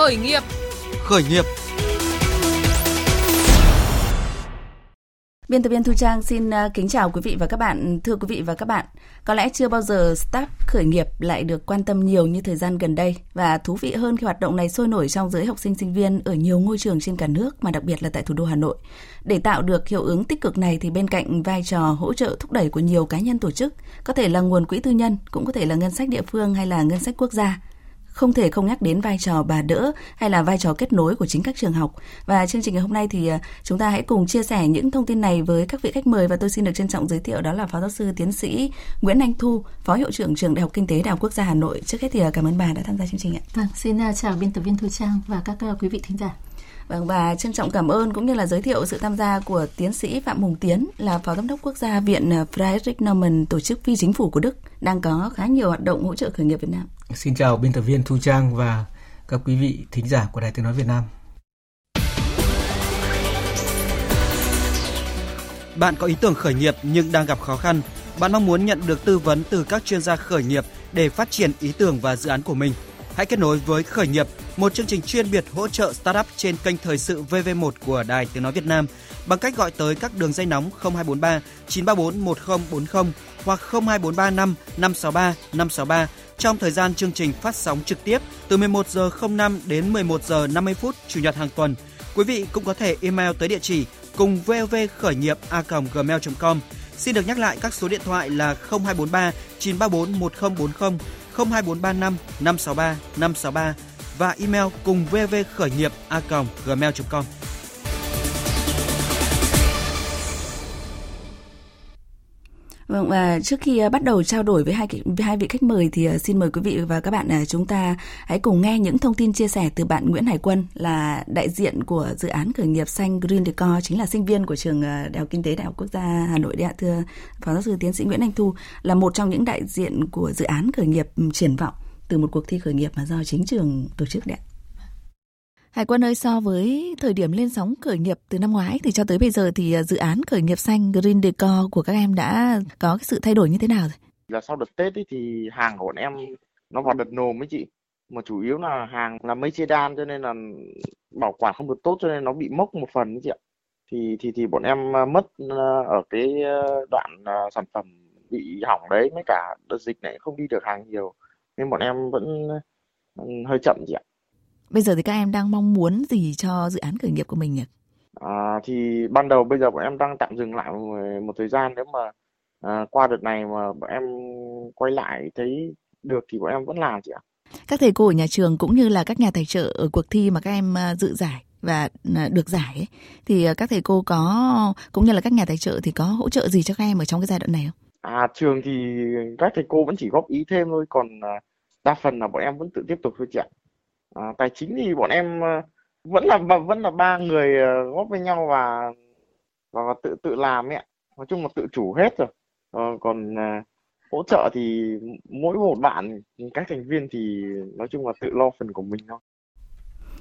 Khởi nghiệp. Khởi nghiệp. Biên tập viên Thu Trang xin à, kính chào quý vị và các bạn. Thưa quý vị và các bạn, có lẽ chưa bao giờ start khởi nghiệp lại được quan tâm nhiều như thời gian gần đây và thú vị hơn khi hoạt động này sôi nổi trong giới học sinh sinh viên ở nhiều ngôi trường trên cả nước mà đặc biệt là tại thủ đô Hà Nội. Để tạo được hiệu ứng tích cực này thì bên cạnh vai trò hỗ trợ thúc đẩy của nhiều cá nhân tổ chức, có thể là nguồn quỹ tư nhân, cũng có thể là ngân sách địa phương hay là ngân sách quốc gia không thể không nhắc đến vai trò bà đỡ hay là vai trò kết nối của chính các trường học. Và chương trình ngày hôm nay thì à, chúng ta hãy cùng chia sẻ những thông tin này với các vị khách mời và tôi xin được trân trọng giới thiệu đó là Phó giáo sư tiến sĩ Nguyễn Anh Thu, Phó hiệu trưởng trường Đại học Kinh tế Đại học Quốc gia Hà Nội. Trước hết thì à, cảm ơn bà đã tham gia chương trình ạ. Vâng, xin à, chào biên tập viên Thu Trang và các quý vị thính giả. Vâng và trân trọng cảm ơn cũng như là giới thiệu sự tham gia của tiến sĩ Phạm Hùng Tiến là Phó Giám đốc Quốc gia Viện Friedrich Naumann tổ chức phi chính phủ của Đức đang có khá nhiều hoạt động hỗ trợ khởi nghiệp Việt Nam. Xin chào biên tập viên Thu Trang và các quý vị thính giả của Đài Tiếng Nói Việt Nam. Bạn có ý tưởng khởi nghiệp nhưng đang gặp khó khăn. Bạn mong muốn nhận được tư vấn từ các chuyên gia khởi nghiệp để phát triển ý tưởng và dự án của mình. Hãy kết nối với Khởi nghiệp, một chương trình chuyên biệt hỗ trợ startup trên kênh thời sự VV1 của Đài Tiếng Nói Việt Nam bằng cách gọi tới các đường dây nóng 0243 934 1040 hoặc 02435 563 563 trong thời gian chương trình phát sóng trực tiếp từ 11 giờ 05 đến 11 giờ 50 phút chủ nhật hàng tuần. Quý vị cũng có thể email tới địa chỉ cùng vov khởi nghiệp a gmail.com. Xin được nhắc lại các số điện thoại là 0243 934 1040, 02435 563 563 và email cùng vv khởi nghiệp a gmail.com. Vâng và trước khi ờ, bắt đầu trao đổi với hai với hai vị khách mời thì ờ, xin mời quý vị và các bạn ờ, chúng ta hãy cùng nghe những thông tin chia sẻ từ bạn Nguyễn Hải Quân, là đại diện của dự án khởi nghiệp xanh Green Decor, chính là sinh viên của trường Đại học Kinh tế Đại học Quốc gia Hà Nội đấy ạ, thưa phó giáo sư tiến sĩ Nguyễn Anh Thu là một trong những đại diện của dự án khởi nghiệp triển vọng từ một cuộc thi khởi nghiệp mà do chính trường tổ chức đấy ạ. Hải Quân ơi, so với thời điểm lên sóng khởi nghiệp từ năm ngoái thì cho tới bây giờ thì à, dự án khởi nghiệp xanh Green Decor của các em đã có cái sự thay đổi như thế nào rồi? Là sau đợt Tết ấy thì hàng của bọn em nó vào đợt nồm ấy chị. Mà chủ yếu là hàng là mây che đan cho nên là bảo quản không được tốt cho nên nó bị mốc một phần ấy chị ạ. Thì thì thì bọn em à, mất à, ở cái đoạn sản phẩm bị hỏng đấy mấy cả đợt dịch này không đi được hàng nhiều nên bọn em vẫn ừ, hơi chậm chị ạ. Bây giờ thì các em đang mong muốn gì cho dự án khởi nghiệp của mình nhỉ? À, thì ban đầu bây giờ bọn em đang tạm dừng lại một, một thời gian nếu mà à, qua đợt này mà bọn em quay lại thấy được thì bọn em vẫn làm chị ạ. Các thầy cô ở nhà trường cũng như là các nhà tài trợ ở cuộc thi mà các em à, dự giải và à, được giải ấy, thì à, các thầy cô có cũng như là các nhà tài trợ thì có hỗ trợ gì cho các em ở trong cái giai đoạn này không? À trường thì các thầy cô vẫn chỉ góp ý thêm thôi còn đa phần là bọn em vẫn tự tiếp tục thôi chị ạ à, tài chính thì bọn em ờ, vẫn là vẫn là ba người ờ, góp với nhau và và, và tự tự làm ấy ạ. Nói chung là tự chủ hết rồi. À, còn à, hỗ trợ thì mỗi một bạn các thành viên thì nói chung là tự lo phần của mình thôi.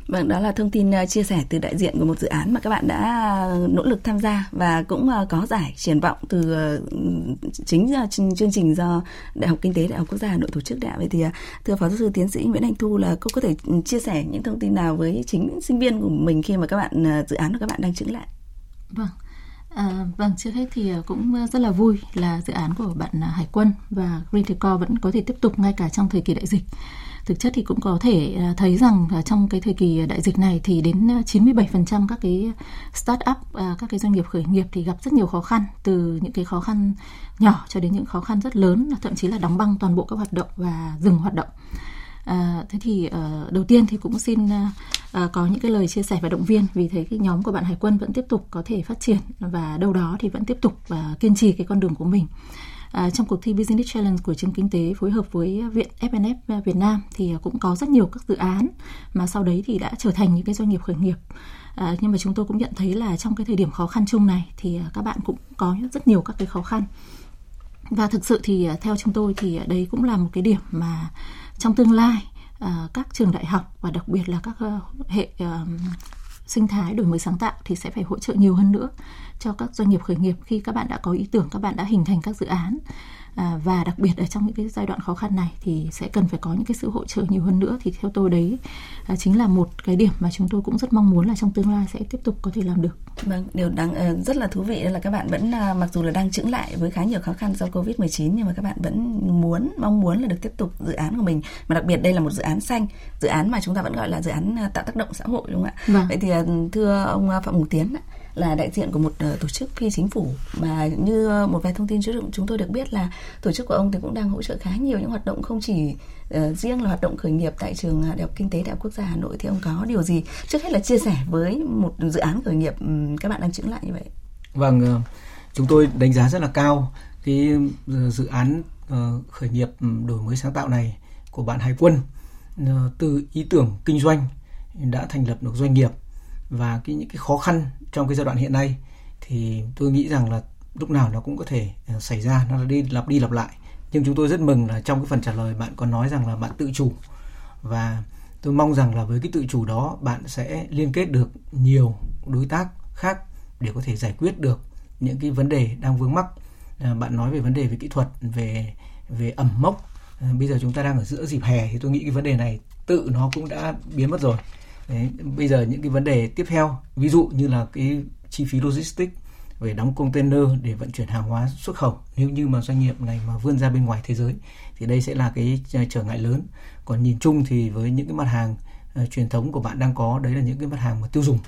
Vâng, đó là thông tin ờ, chia sẻ từ đại diện của một dự án mà các bạn đã ờ, nỗ lực tham gia và cũng ờ, có giải triển vọng từ chính chương trình do Đại học Kinh tế Đại học Quốc gia Hà Nội tổ chức đã. Vậy thì thưa Phó giáo sư tiến sĩ Nguyễn Anh Thu là cô có thể ừ, chia sẻ những thông tin nào với chính sinh viên của mình khi mà các bạn dự án của các bạn đang chứng lại? Vâng. À, vâng, trước hết thì cũng rất là vui là dự án của bạn à, Hải Quân và Green Decor vẫn có thể tiếp tục ngay cả trong thời kỳ đại dịch thực chất thì cũng có thể à, thấy rằng trong cái thời kỳ đại dịch này thì đến à, 97% các cái start up à, các cái doanh nghiệp khởi nghiệp thì gặp rất nhiều khó khăn từ những cái khó khăn nhỏ cho đến những khó khăn rất lớn thậm chí là đóng băng toàn bộ các hoạt động và dừng hoạt động. À, thế thì uh, đầu tiên thì cũng xin uh, có những cái lời chia sẻ và động viên vì thấy cái nhóm của bạn Hải Quân vẫn tiếp tục có thể phát triển và đâu đó thì vẫn tiếp tục uh, kiên trì cái con đường của mình à, trong cuộc thi Business Challenge của trường kinh tế phối hợp với viện FNF Việt Nam thì à, cũng có rất nhiều các dự án mà sau đấy thì đã trở thành những cái doanh nghiệp khởi nghiệp. À, nhưng mà chúng tôi cũng nhận thấy là trong cái thời điểm khó khăn chung này thì à, các bạn cũng có rất nhiều các cái khó khăn. Và thực sự thì à, theo chúng tôi thì đấy cũng là một cái điểm mà trong tương lai à, các trường đại học và đặc biệt là các hệ sinh thái đổi mới sáng tạo thì sẽ phải hỗ trợ nhiều hơn nữa cho các doanh nghiệp khởi nghiệp khi các bạn đã có ý tưởng, các bạn đã hình thành các dự án à, và đặc biệt ở trong những cái giai đoạn khó khăn này thì sẽ cần phải có những cái sự hỗ trợ nhiều hơn nữa thì theo tôi đấy à, chính là một cái điểm mà chúng tôi cũng rất mong muốn là trong tương lai sẽ tiếp tục có thể làm được. Vâng, điều đáng uh, rất là thú vị là các bạn vẫn uh, mặc dù là đang chững lại với khá nhiều khó khăn do Covid-19 nhưng mà các bạn vẫn muốn mong muốn là được tiếp tục dự án của mình mà đặc biệt đây là một dự án xanh, dự án mà chúng ta vẫn gọi là dự án tạo tác động xã hội đúng không ạ? Vâng. Vậy thì thưa ông Phạm Hùng Tiến là đại diện của một uh, tổ chức phi chính phủ. Mà như một vài thông tin trước chúng tôi được biết là tổ chức của ông thì cũng đang hỗ trợ khá nhiều những hoạt động không chỉ uh, riêng là hoạt động khởi nghiệp tại trường Đại học Kinh tế Đại học Quốc gia Hà Nội. Thì ông có điều gì trước hết là chia sẻ với một dự án khởi nghiệp um, các bạn đang chững lại như vậy? Vâng, uh, chúng tôi đánh giá rất là cao cái dự án uh, khởi nghiệp đổi mới sáng tạo này của bạn Hải Quân. Uh, từ ý tưởng kinh doanh đã thành lập được doanh nghiệp và cái những cái khó khăn trong cái giai đoạn hiện nay thì tôi nghĩ rằng là lúc nào nó cũng có thể ờ, xảy ra nó đi lặp đi lặp lại. Nhưng chúng tôi rất mừng là trong cái phần trả lời bạn còn nói rằng là bạn tự chủ. Và tôi mong rằng là với cái tự chủ đó bạn sẽ liên kết được nhiều đối tác khác để có thể giải quyết được những cái vấn đề đang vướng mắc. À, bạn nói về vấn đề về kỹ thuật về về ẩm mốc. À, bây giờ chúng ta đang ở giữa dịp hè thì tôi nghĩ cái vấn đề này tự nó cũng đã biến mất rồi. Đấy, bây giờ những cái vấn đề tiếp theo ví dụ như là cái chi phí logistics về đóng container để vận chuyển hàng hóa xuất khẩu nếu như mà doanh nghiệp này mà vươn ra bên ngoài thế giới thì đây sẽ là cái ờ, trở ngại lớn. Còn nhìn chung thì với những cái mặt hàng uh, truyền thống của bạn đang có đấy là những cái mặt hàng mà tiêu dùng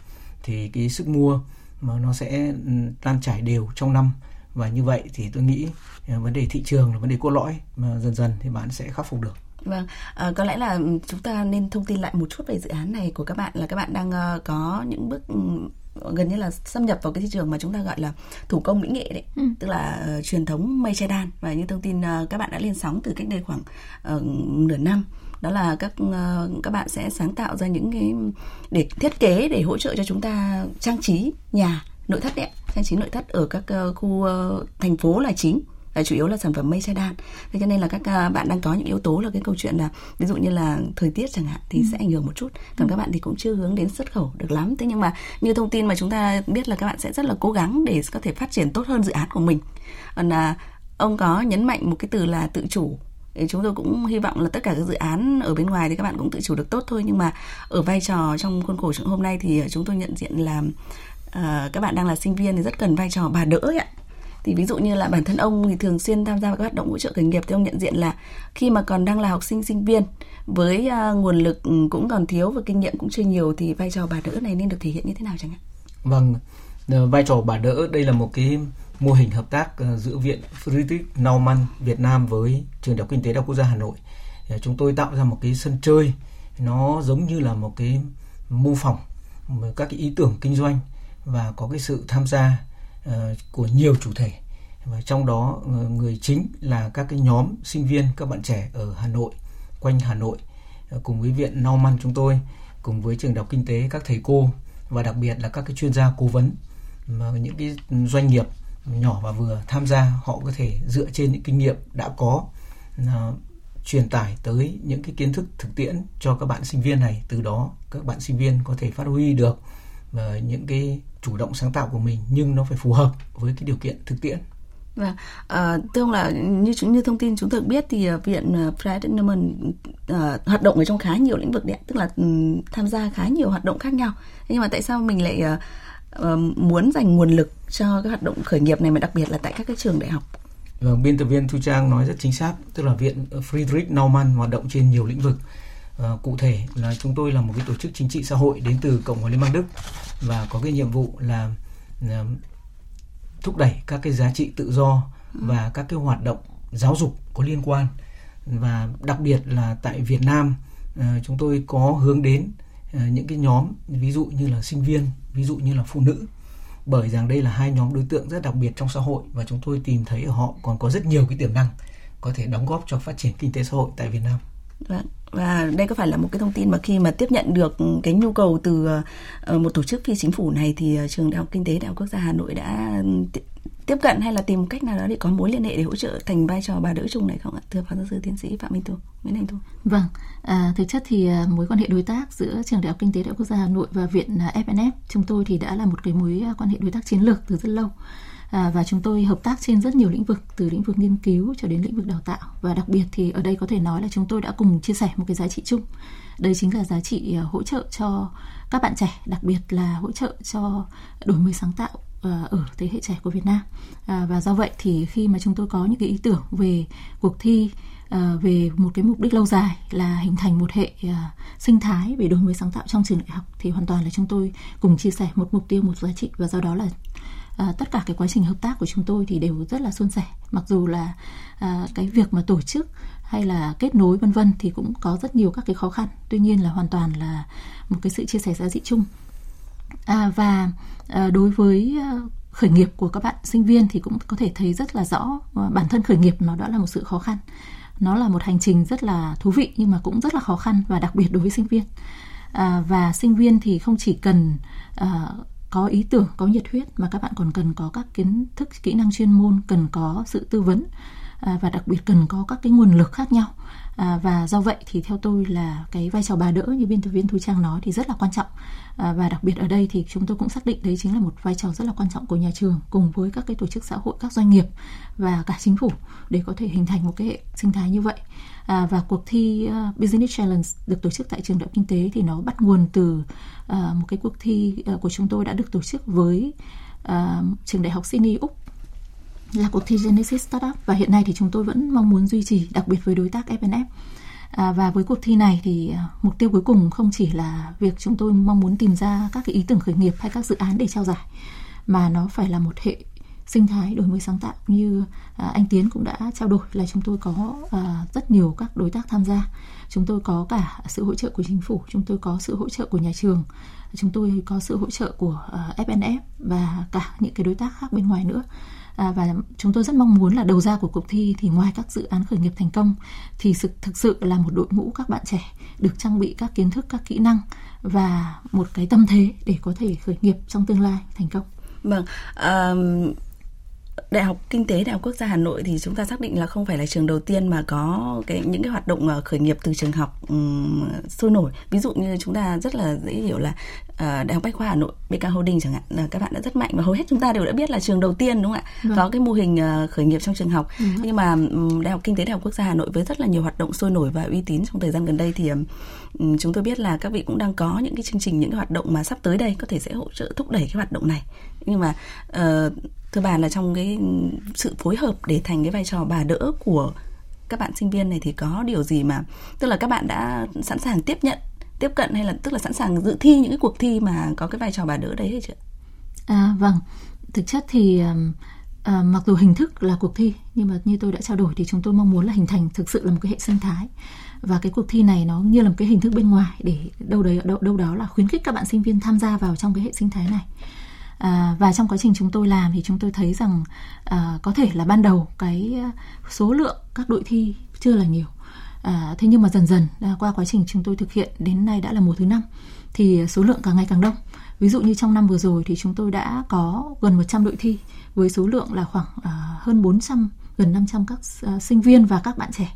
thì cái sức mua mà nó sẽ ừ, lan trải đều trong năm. Và như vậy thì tôi nghĩ uh, vấn đề thị trường là vấn đề cốt lõi mà dần dần thì bạn sẽ khắc phục được. Vâng, à, có lẽ là chúng ta nên thông tin lại một chút về dự án này của các bạn là các bạn đang uh, có những bước um, gần như là xâm nhập vào cái thị trường mà chúng ta gọi là thủ công mỹ nghệ đấy, ừ. tức là uh, truyền thống mây che đan. Và như thông tin uh, các bạn đã lên sóng từ cách đây khoảng uh, nửa năm đó là các uh, các bạn sẽ sáng tạo ra những cái để thiết kế để hỗ trợ cho chúng ta trang trí nhà nội thất đấy trang trí nội thất ở các uh, khu uh, thành phố là chính là chủ yếu là sản phẩm mây che đan thế cho nên là các à, bạn đang có những yếu tố là cái câu chuyện là ví dụ như là thời tiết chẳng hạn thì ừ. sẽ ảnh hưởng một chút. Còn các bạn thì cũng chưa hướng đến xuất khẩu được lắm. Thế nhưng mà như thông tin mà chúng ta biết là các bạn sẽ rất là cố gắng để có thể phát triển tốt hơn dự án của mình. Còn là ông có nhấn mạnh một cái từ là tự chủ. Thì chúng tôi cũng hy vọng là tất cả các dự án ở bên ngoài thì các bạn cũng tự chủ được tốt thôi. Nhưng mà ở vai trò trong khuôn khổ hôm nay thì chúng tôi nhận diện là uh, các bạn đang là sinh viên thì rất cần vai trò bà đỡ ấy ạ thì ví dụ như là bản thân ông thì thường xuyên tham gia vào các hoạt động hỗ trợ khởi nghiệp thì ông nhận diện là khi mà còn đang là học sinh sinh viên với uh, nguồn lực ừ, cũng còn thiếu và kinh nghiệm cũng chưa nhiều thì vai trò bà đỡ này nên được thể hiện như thế nào chẳng hạn? Vâng ờ, vai trò bà đỡ đây là một cái mô hình hợp tác ờ, giữa viện Friedrich Naumann Việt Nam với trường đại học kinh tế đại học quốc gia Hà Nội. Ờ, chúng tôi tạo ra một cái sân chơi nó giống như là một cái mô phỏng các cái ý tưởng kinh doanh và có cái sự tham gia Ờ, của nhiều chủ thể. Và trong đó ờ, người chính là các cái nhóm sinh viên các bạn trẻ ở Hà Nội quanh Hà Nội ờ, cùng với viện Naumann chúng tôi cùng với trường đại học kinh tế các thầy cô và đặc biệt là các cái chuyên gia cố vấn mà những cái doanh nghiệp nhỏ và vừa tham gia họ có thể dựa trên những kinh nghiệm đã có uh, truyền tải tới những cái kiến thức thực tiễn cho các bạn sinh viên này. Từ đó các bạn sinh viên có thể phát huy được và những cái chủ động sáng tạo của mình nhưng nó phải phù hợp với cái điều kiện thực tiễn Vâng, à, thưa ông là như chúng như thông tin chúng tôi biết thì uh, viện Fred Newman uh, hoạt động ở trong khá nhiều lĩnh vực đấy, tức là um, tham gia khá nhiều hoạt động khác nhau. Nhưng mà tại sao mình lại uh, muốn dành nguồn lực cho các hoạt động khởi nghiệp này mà đặc biệt là tại các cái trường đại học? Vâng, biên tập viên Thu Trang nói rất chính xác, tức là viện Friedrich Naumann hoạt động trên nhiều lĩnh vực. Uh, cụ thể là chúng tôi là một cái tổ chức chính trị xã hội đến từ Cộng hòa Liên bang Đức và có cái nhiệm vụ là uh, thúc đẩy các cái giá trị tự do và các cái hoạt động giáo dục có liên quan và đặc biệt là tại Việt Nam uh, chúng tôi có hướng đến uh, những cái nhóm ví dụ như là sinh viên ví dụ như là phụ nữ bởi rằng đây là hai nhóm đối tượng rất đặc biệt trong xã hội và chúng tôi tìm thấy ở họ còn có rất nhiều cái tiềm năng có thể đóng góp cho phát triển kinh tế xã hội tại Việt Nam. Vâng. Và đây có phải là một cái thông tin mà khi mà tiếp nhận được cái nhu cầu từ ờ, một tổ chức phi chính phủ này thì ờ, trường đại học kinh tế đại học quốc gia Hà Nội đã ừ, tiếp cận hay là tìm cách nào đó để có mối liên hệ để hỗ trợ thành vai trò bà đỡ chung này không ạ? Thưa phó giáo sư tiến sĩ phạm minh thu nguyễn anh thu vâng. À, thực chất thì à, mối quan hệ đối tác giữa trường đại học kinh tế đại học quốc gia hà nội và viện à, FNF chúng tôi thì đã là một cái mối à, quan hệ đối tác chiến lược từ rất lâu. À, và chúng tôi hợp tác trên rất nhiều lĩnh vực từ lĩnh vực nghiên cứu cho đến lĩnh vực đào tạo. Và đặc biệt thì ở đây có thể nói là chúng tôi đã cùng chia sẻ một cái giá trị chung. Đây chính là giá trị à, hỗ trợ cho các bạn trẻ đặc biệt là hỗ trợ cho đổi mới sáng tạo à, ở thế hệ trẻ của Việt Nam. À, và do vậy thì khi mà chúng tôi có những cái ý tưởng về cuộc thi về một cái mục đích lâu dài là hình thành một hệ sinh thái về đổi mới sáng tạo trong trường đại học thì hoàn toàn là chúng tôi cùng chia sẻ một mục tiêu một giá trị. Và do đó là à, tất cả cái quá trình hợp tác của chúng tôi thì đều rất là suôn sẻ. Mặc dù là à, cái việc mà tổ chức hay là kết nối vân vân thì cũng có rất nhiều các cái khó khăn. Tuy nhiên là hoàn toàn là một cái sự chia sẻ giá trị chung. À, và à, đối với à, khởi nghiệp của các bạn sinh viên thì cũng có thể thấy rất là rõ bản thân khởi nghiệp nó đã là một sự khó khăn. Nó là một hành trình rất là thú vị nhưng mà cũng rất là khó khăn và đặc biệt đối với sinh viên. À, và sinh viên thì không chỉ cần à, có ý tưởng, có nhiệt huyết mà các bạn còn cần có các kiến thức, kỹ năng chuyên môn, cần có sự tư vấn. À, và đặc biệt cần có các cái nguồn lực khác nhau. À, và do vậy thì theo tôi là cái vai trò bà đỡ như biên tập viên thu trang nói thì rất là quan trọng. À, và đặc biệt ở đây thì chúng tôi cũng xác định đấy chính là một vai trò rất là quan trọng của nhà trường cùng với các cái tổ chức xã hội các doanh nghiệp và cả chính phủ để có thể hình thành một cái hệ sinh thái như vậy. À, và cuộc thi uh, Business Challenge được tổ chức tại trường đại học kinh tế thì nó bắt nguồn từ uh, một cái cuộc thi uh, của chúng tôi đã được tổ chức với uh, trường đại học Sydney Úc là cuộc thi Genesis Startup và hiện nay thì chúng tôi vẫn mong muốn duy trì đặc biệt với đối tác FNF À, và với cuộc thi này thì à, mục tiêu cuối cùng không chỉ là việc chúng tôi mong muốn tìm ra các cái ý tưởng khởi nghiệp hay các dự án để trao giải mà nó phải là một hệ sinh thái đổi mới sáng tạo như à, anh Tiến cũng đã trao đổi là chúng tôi có à, rất nhiều các đối tác tham gia. Chúng tôi có cả sự hỗ trợ của chính phủ chúng tôi có sự hỗ trợ của nhà trường chúng tôi có sự hỗ trợ của à, FNF và cả những cái đối tác khác bên ngoài nữa à, và chúng tôi rất mong muốn là đầu ra của cuộc thi thì ngoài các dự án khởi nghiệp thành công thì sự thực sự là một đội ngũ các bạn trẻ được trang bị các kiến thức các kỹ năng và một cái tâm thế để có thể khởi nghiệp trong tương lai thành công. Vâng Đại học Kinh tế Đại học Quốc gia Hà Nội thì chúng ta xác định là không phải là trường đầu tiên mà có cái những cái hoạt động ờ, khởi nghiệp từ trường học um, sôi nổi. Ví dụ như chúng ta rất là dễ hiểu là uh, Đại học Bách khoa Hà Nội, BK Holding chẳng hạn là các bạn đã rất mạnh và hầu hết chúng ta đều đã biết là trường đầu tiên đúng không ạ? Vâng. Có cái mô hình uh, khởi nghiệp trong trường học. Ừ. Nhưng mà um, Đại học Kinh tế Đại học Quốc gia Hà Nội với rất là nhiều hoạt động sôi nổi và uy tín trong thời gian gần đây thì um, Ừ, chúng tôi biết là các vị cũng đang có những cái chương trình những cái hoạt động mà sắp tới đây có thể sẽ hỗ trợ thúc đẩy cái hoạt động này. Nhưng mà uh, thưa bà là trong cái sự phối hợp để thành cái vai trò bà đỡ của các bạn sinh viên này thì có điều gì mà tức là các bạn đã sẵn sàng tiếp nhận tiếp cận hay là tức là sẵn sàng dự thi những cái cuộc thi mà có cái vai trò bà đỡ đấy hay chưa? À vâng, thực chất thì à, mặc dù hình thức là cuộc thi nhưng mà như tôi đã trao đổi thì chúng tôi mong muốn là hình thành thực sự là một cái hệ sinh thái và cái cuộc thi này nó như là một cái hình thức bên ngoài để đâu đấy đâu, đâu đó là khuyến khích các bạn sinh viên tham gia vào trong cái hệ sinh thái này. À, và trong quá trình chúng tôi làm thì chúng tôi thấy rằng à, có thể là ban đầu cái à, số lượng các đội thi chưa là nhiều. À, thế nhưng mà dần dần à, qua quá trình chúng tôi thực hiện đến nay đã là mùa thứ năm thì số lượng càng ngày càng đông. Ví dụ như trong năm vừa rồi thì chúng tôi đã có gần 100 đội thi với số lượng là khoảng à, hơn 400 gần 500 các à, sinh viên và các bạn trẻ.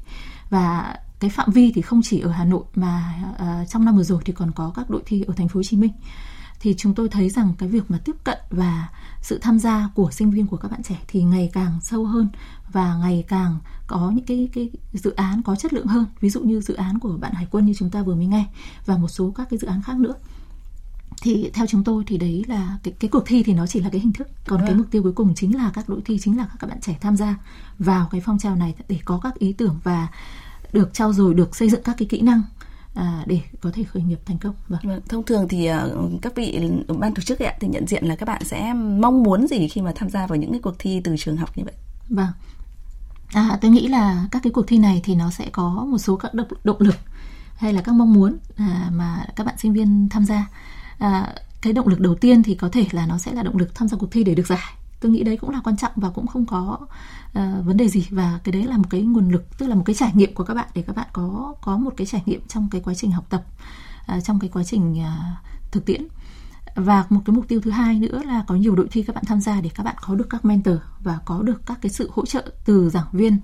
Và cái phạm vi thì không chỉ ở Hà Nội mà à, trong năm vừa rồi thì còn có các đội thi ở thành phố Hồ Chí Minh. Thì chúng tôi thấy rằng cái việc mà tiếp cận và sự tham gia của sinh viên của các bạn trẻ thì ngày càng sâu hơn và ngày càng có những cái cái dự án có chất lượng hơn. Ví dụ như dự án của bạn hải quân như chúng ta vừa mới nghe và một số các cái dự án khác nữa. Thì theo chúng tôi thì đấy là cái cái cuộc thi thì nó chỉ là cái hình thức. Còn cái vâng. mục tiêu cuối cùng chính là các đội thi chính là các bạn trẻ tham gia vào cái phong trào này để có các ý tưởng và được trao dồi được xây dựng các cái kỹ năng à, để có thể khởi nghiệp thành công. Vâng. vâng thông thường thì uh, các vị ban tổ chức ấy, thì nhận diện là các bạn sẽ mong muốn gì khi mà tham gia vào những cái cuộc thi từ trường học như vậy? Vâng. À, tôi nghĩ là các cái cuộc thi này thì nó sẽ có một số các động, động lực hay là các mong muốn à, mà các bạn sinh viên tham gia. À, cái động lực đầu tiên thì có thể là nó sẽ là động lực tham gia cuộc thi để được giải tôi nghĩ đấy cũng là quan trọng và cũng không có uh, vấn đề gì. Và cái đấy là một cái nguồn lực tức là một cái trải nghiệm của các bạn để các bạn có có một cái trải nghiệm trong cái quá trình học tập uh, trong cái quá trình uh, thực tiễn. Và một cái mục tiêu thứ hai nữa là có nhiều đội thi các bạn tham gia để các bạn có được các mentor và có được các cái sự hỗ trợ từ giảng viên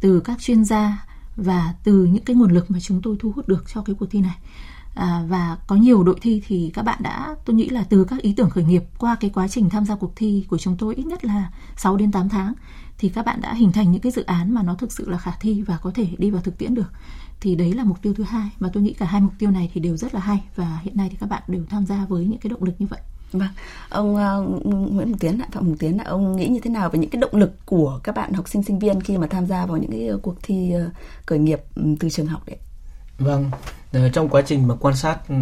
từ các chuyên gia và từ những cái nguồn lực mà chúng tôi thu hút được cho cái cuộc thi này. À, và có nhiều đội thi thì các bạn đã tôi nghĩ là từ các ý tưởng khởi nghiệp qua cái quá trình tham gia cuộc thi của chúng tôi ít nhất là 6 đến 8 tháng thì các bạn đã hình thành những cái dự án mà nó thực sự là khả thi và có thể đi vào thực tiễn được thì đấy là mục tiêu thứ hai mà tôi nghĩ cả hai mục tiêu này thì đều rất là hay và hiện nay thì các bạn đều tham gia với những cái động lực như vậy Vâng, ông uh, Nguyễn Hùng Tiến, Phạm Hùng Tiến, ông nghĩ như thế nào về những cái động lực của các bạn học sinh sinh viên khi mà tham gia vào những cái cuộc thi uh, khởi nghiệp ừ, từ trường học đấy? Vâng, ờ, trong quá trình mà quan sát ừ,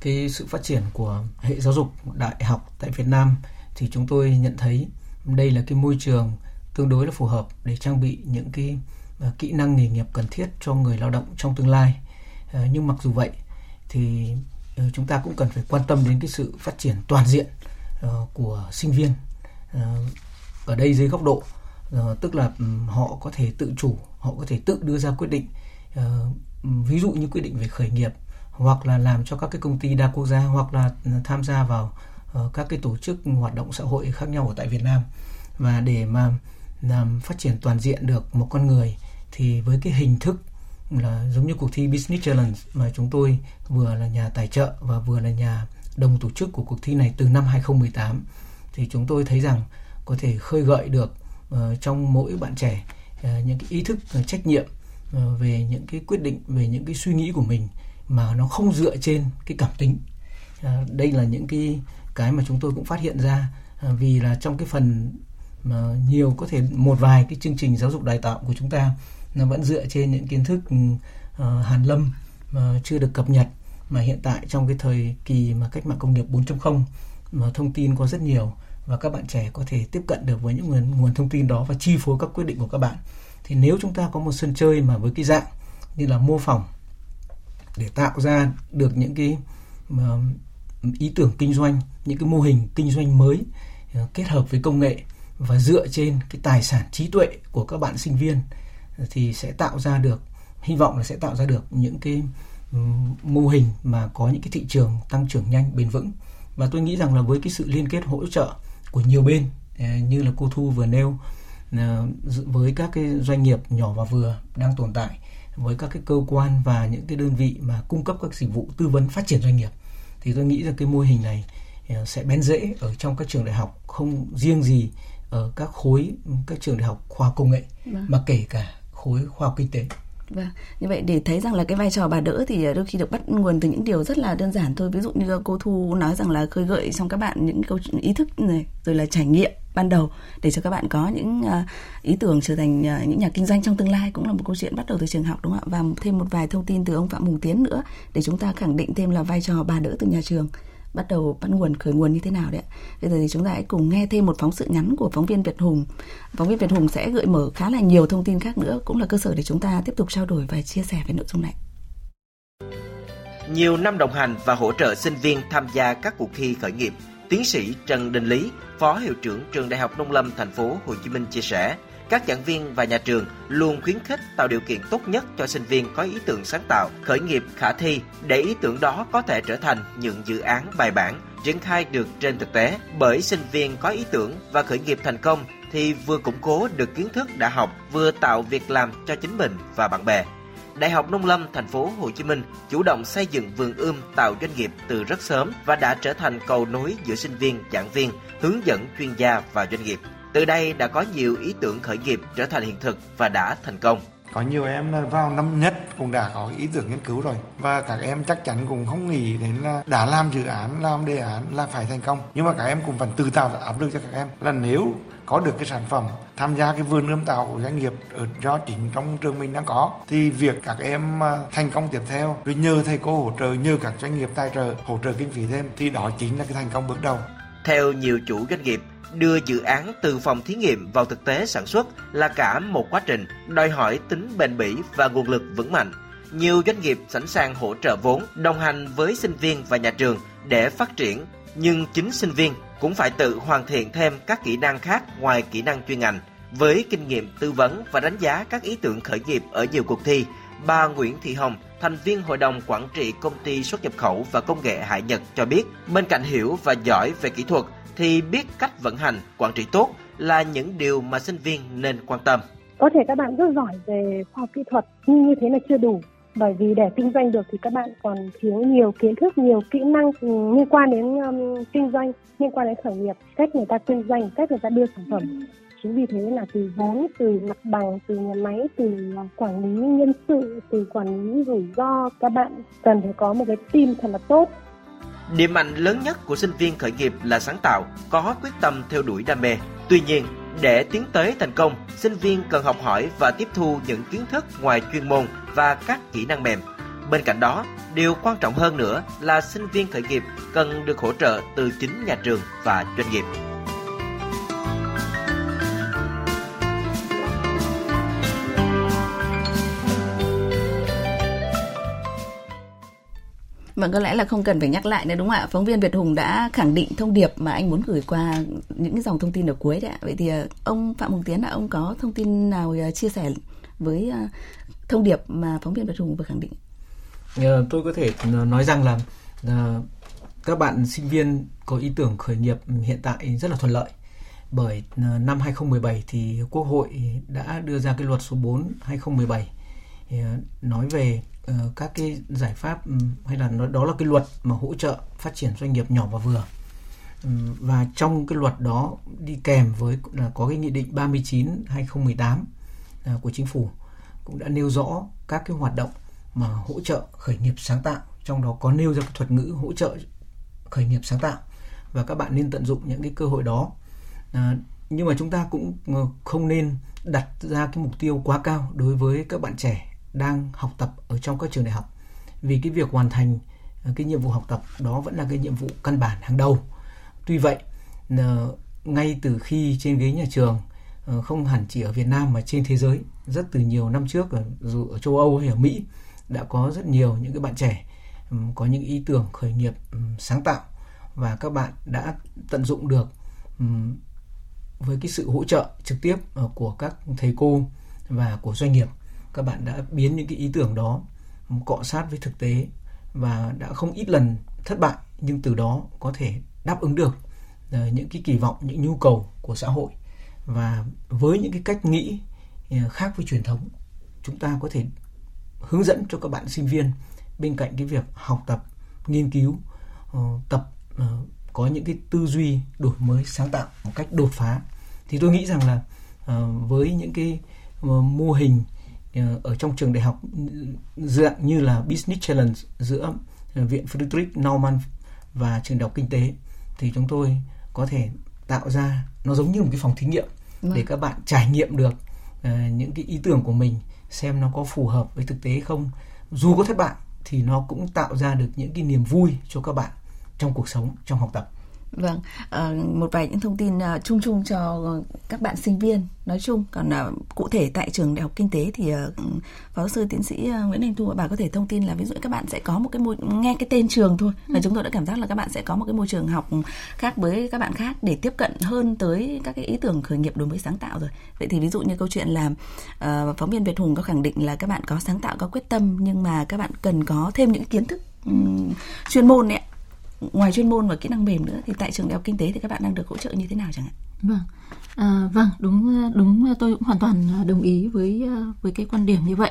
cái sự phát triển của hệ giáo dục đại học tại Việt Nam thì chúng tôi nhận thấy đây là cái môi trường tương đối là phù hợp để trang bị những cái ờ, kỹ năng nghề nghiệp cần thiết cho người lao động trong tương lai. Ờ, nhưng mặc dù vậy thì chúng ta cũng cần phải quan tâm đến cái sự phát triển toàn diện của sinh viên. Ở đây dưới góc độ tức là ừ, họ có thể tự chủ, họ có thể tự đưa ra quyết định ví dụ như quyết định về khởi nghiệp hoặc là làm cho các cái công ty đa quốc gia hoặc là ừ, tham gia vào ờ, các cái tổ chức hoạt động xã hội khác nhau ở tại Việt Nam. Và để mà ừ, làm phát triển toàn diện được một con người thì với cái hình thức là giống như cuộc thi Business Challenge mà chúng tôi vừa là nhà tài trợ và vừa là nhà đồng tổ chức của cuộc thi này từ năm 2018 thì chúng tôi thấy rằng có thể khơi gợi được uh, trong mỗi bạn trẻ uh, những cái ý thức uh, trách nhiệm Ờ, về những cái quyết định về những cái suy nghĩ của mình mà nó không dựa trên cái cảm tính. Ờ, đây là những cái cái mà chúng tôi cũng phát hiện ra ờ, vì là trong cái phần mà nhiều có thể một vài cái chương trình giáo dục đào tạo của chúng ta nó vẫn dựa trên những kiến thức uh, hàn lâm mà chưa được cập nhật mà hiện tại trong cái thời kỳ mà cách mạng công nghiệp 4.0 mà thông tin có rất nhiều và các bạn trẻ có thể tiếp cận được với những nguồn nguồn thông tin đó và chi phối các quyết định của các bạn thì nếu chúng ta có một sân chơi mà với cái dạng như là mô phỏng để tạo ra được những cái ý tưởng kinh doanh, những cái mô hình kinh doanh mới ờ, kết hợp với công nghệ và dựa trên cái tài sản trí tuệ của các bạn sinh viên ờ, thì sẽ tạo ra được, hy vọng là sẽ tạo ra được những cái ừ, mô hình mà có những cái thị trường tăng trưởng nhanh, bền vững. Và tôi nghĩ rằng là với cái sự liên kết hỗ trợ của nhiều bên ờ, như là cô Thu vừa nêu với các cái doanh nghiệp nhỏ và vừa đang tồn tại với các cái cơ quan và những cái đơn vị mà cung cấp các dịch vụ tư vấn phát triển doanh nghiệp thì tôi nghĩ rằng cái mô hình này à, sẽ bén rễ ở trong các trường đại học không riêng gì ở các khối các trường đại học khoa công nghệ vâng. mà kể cả khối khoa học kinh tế Vâng, như vậy để thấy rằng là cái vai trò bà đỡ thì ờ, đôi khi được bắt nguồn từ những điều rất là đơn giản thôi. Ví dụ như cô Thu nói rằng là khơi gợi trong các bạn những câu ý thức này, rồi là trải nghiệm ban đầu để cho các bạn có những ờ, ý tưởng trở thành ờ, những nhà kinh doanh trong tương lai cũng là một câu chuyện bắt đầu từ trường học đúng không ạ? Và thêm một vài thông tin từ ông Phạm Hùng Tiến nữa để chúng ta khẳng định thêm là vai trò bà đỡ từ nhà trường bắt đầu bắt nguồn, khởi nguồn như thế nào đấy bây giờ thì chúng ta hãy cùng nghe thêm một phóng sự ngắn của phóng viên Việt Hùng. Phóng viên Việt Hùng sẽ gợi mở khá là nhiều thông tin khác nữa, cũng là cơ sở để chúng ta tiếp tục trao đổi và chia sẻ về nội dung này. Nhiều năm đồng hành và hỗ trợ sinh viên tham gia các cuộc thi khởi nghiệp, tiến sĩ Trần Đình Lý, phó hiệu trưởng trường Đại học Nông Lâm thành phố Hồ Chí Minh chia sẻ các giảng viên và nhà trường luôn khuyến khích tạo điều kiện tốt nhất cho sinh viên có ý tưởng sáng tạo, khởi nghiệp khả thi để ý tưởng đó có thể trở thành những dự án bài bản triển khai được trên thực tế. Bởi sinh viên có ý tưởng và khởi nghiệp thành công thì vừa củng cố được kiến thức đã học, vừa tạo việc làm cho chính mình và bạn bè. Đại học Nông Lâm thành phố Hồ Chí Minh chủ động xây dựng vườn ươm tạo doanh nghiệp từ rất sớm và đã trở thành cầu nối giữa sinh viên, giảng viên, hướng dẫn chuyên gia và doanh nghiệp. Từ đây đã có nhiều ý tưởng khởi nghiệp trở thành hiện thực và đã thành công. Có nhiều em là vào năm nhất cũng đã có ý tưởng nghiên cứu rồi và các em chắc chắn cũng không nghĩ đến là đã làm dự án, làm đề án là phải thành công. Nhưng mà các em cũng vẫn tự tạo áp lực cho các em là nếu có được cái sản phẩm tham gia cái vườn ươm tạo của doanh nghiệp ở do chính trong trường mình đang có thì việc các em à, thành công tiếp theo rồi nhờ thầy cô hỗ trợ nhờ các doanh nghiệp tài trợ hỗ trợ kinh phí thêm thì đó chính là cái thành công bước đầu theo nhiều chủ doanh nghiệp đưa dự án từ phòng thí nghiệm vào thực tế sản xuất là cả một quá trình đòi hỏi tính bền bỉ và nguồn lực vững mạnh. Nhiều doanh nghiệp sẵn sàng hỗ trợ vốn, đồng hành với sinh viên và nhà trường để phát triển, nhưng chính sinh viên cũng phải tự hoàn thiện thêm các kỹ năng khác ngoài kỹ năng chuyên ngành. Với kinh nghiệm tư vấn và đánh giá các ý tưởng khởi nghiệp ở nhiều cuộc thi, bà Nguyễn Thị Hồng, thành viên hội đồng quản trị công ty xuất nhập khẩu và công nghệ Hải Nhật cho biết, bên cạnh hiểu và giỏi về kỹ thuật, thì biết cách vận hành, quản trị tốt là những điều mà sinh viên nên quan tâm. Có thể các bạn rất giỏi về khoa học kỹ thuật nhưng như thế là chưa đủ. Bởi vì để kinh doanh được thì các bạn còn thiếu nhiều kiến thức nhiều kỹ năng ừ, liên quan đến um, kinh doanh liên quan đến khởi nghiệp cách người ta kinh doanh cách người ta đưa sản phẩm. Chính vì thế là từ vốn từ mặt bằng từ nhà máy từ à, quản lý nhân sự từ quản lý rủi ro các bạn cần phải có một cái team thật là tốt. Điểm mạnh lớn nhất của sinh viên khởi nghiệp là sáng tạo, có quyết tâm theo đuổi đam mê. Tuy nhiên, để tiến tới thành công, sinh viên cần học hỏi và tiếp thu những kiến thức ngoài chuyên môn và các kỹ năng mềm. Bên cạnh đó, điều quan trọng hơn nữa là sinh viên khởi nghiệp cần được hỗ trợ từ chính nhà trường và doanh nghiệp. Vâng, có lẽ là không cần phải nhắc lại nữa đúng không ạ? Phóng viên Việt Hùng đã khẳng định thông điệp mà anh muốn gửi qua những dòng thông tin ở cuối đấy ạ. Vậy thì ờ, ông Phạm Hùng Tiến là ông có thông tin nào ờ, chia sẻ với ờ, thông điệp mà phóng viên Việt Hùng vừa khẳng định? Tôi có thể nói rằng là các bạn sinh viên có ý tưởng khởi nghiệp hiện tại rất là thuận lợi bởi năm 2017 thì Quốc hội đã đưa ra cái luật số 4 2017 nói về uh, các cái giải pháp um, hay là nó đó là cái luật mà hỗ trợ phát triển doanh nghiệp nhỏ và vừa. Um, và trong cái luật đó đi kèm với là có cái nghị định 39 2018 uh, của chính phủ cũng đã nêu rõ các cái hoạt động mà hỗ trợ khởi nghiệp sáng tạo. Trong đó có nêu ra cái thuật ngữ hỗ trợ khởi nghiệp sáng tạo. Và các bạn nên tận dụng những cái cơ hội đó. À, nhưng mà chúng ta cũng ờ, không nên đặt ra cái mục tiêu quá cao đối với các bạn trẻ đang học tập ở trong các trường đại học. Vì cái việc hoàn thành ờ, cái nhiệm vụ học tập đó vẫn là cái nhiệm vụ căn bản hàng đầu. Tuy vậy ờ, ngay từ khi trên ghế nhà trường ờ, không hẳn chỉ ở Việt Nam mà trên thế giới, rất từ nhiều năm trước ở, dù ở châu Âu hay ở Mỹ, đã có rất nhiều những cái bạn trẻ có những ý tưởng khởi nghiệp sáng tạo và các bạn đã tận dụng được với cái sự hỗ trợ trực tiếp của các thầy cô và của doanh nghiệp các bạn đã biến những cái ý tưởng đó cọ sát với thực tế và đã không ít lần thất bại, nhưng từ đó có thể đáp ứng được ờ, những cái kỳ vọng, những nhu cầu của xã hội. Và với những cái cách nghĩ ờ, khác với truyền thống, chúng ta có thể hướng dẫn cho các bạn sinh viên bên cạnh cái việc học tập, nghiên cứu ờ, tập có những cái tư duy đổi mới sáng tạo một cách đột phá. Thì tôi nghĩ rằng là với những cái mô hình ở trong trường đại học dạng như là Business Challenge giữa ờ, viện Friedrich Naumann và trường đại học kinh tế thì chúng tôi có thể tạo ra nó giống như một cái phòng thí nghiệm vâng. để các bạn trải nghiệm được uh, những cái ý tưởng của mình xem nó có phù hợp với thực tế không dù có thất bại thì nó cũng tạo ra được những cái niềm vui cho các bạn trong cuộc sống trong học tập Vâng, à, một vài những thông tin à, chung chung cho các bạn sinh viên nói chung. Còn à, cụ thể tại trường Đại học Kinh tế thì à, phó sư tiến sĩ à, Nguyễn Anh Thu bà có thể thông tin là ví dụ các bạn sẽ có một cái môi nghe cái tên trường thôi là ừ. chúng tôi đã cảm giác là các bạn sẽ có một cái môi trường học khác với các bạn khác để tiếp cận hơn tới các cái ý tưởng khởi nghiệp đổi mới sáng tạo rồi. Vậy thì ví dụ như câu chuyện là uh, phóng viên Việt Hùng có khẳng định là các bạn có sáng tạo có quyết tâm nhưng mà các bạn cần có thêm những kiến thức chuyên môn ấy ngoài chuyên môn và kỹ năng mềm nữa thì tại trường đại học kinh tế thì các bạn đang được hỗ trợ như thế nào chẳng hạn? Vâng. À, vâng đúng đúng tôi cũng hoàn toàn à, đồng ý với à, với cái quan điểm như vậy.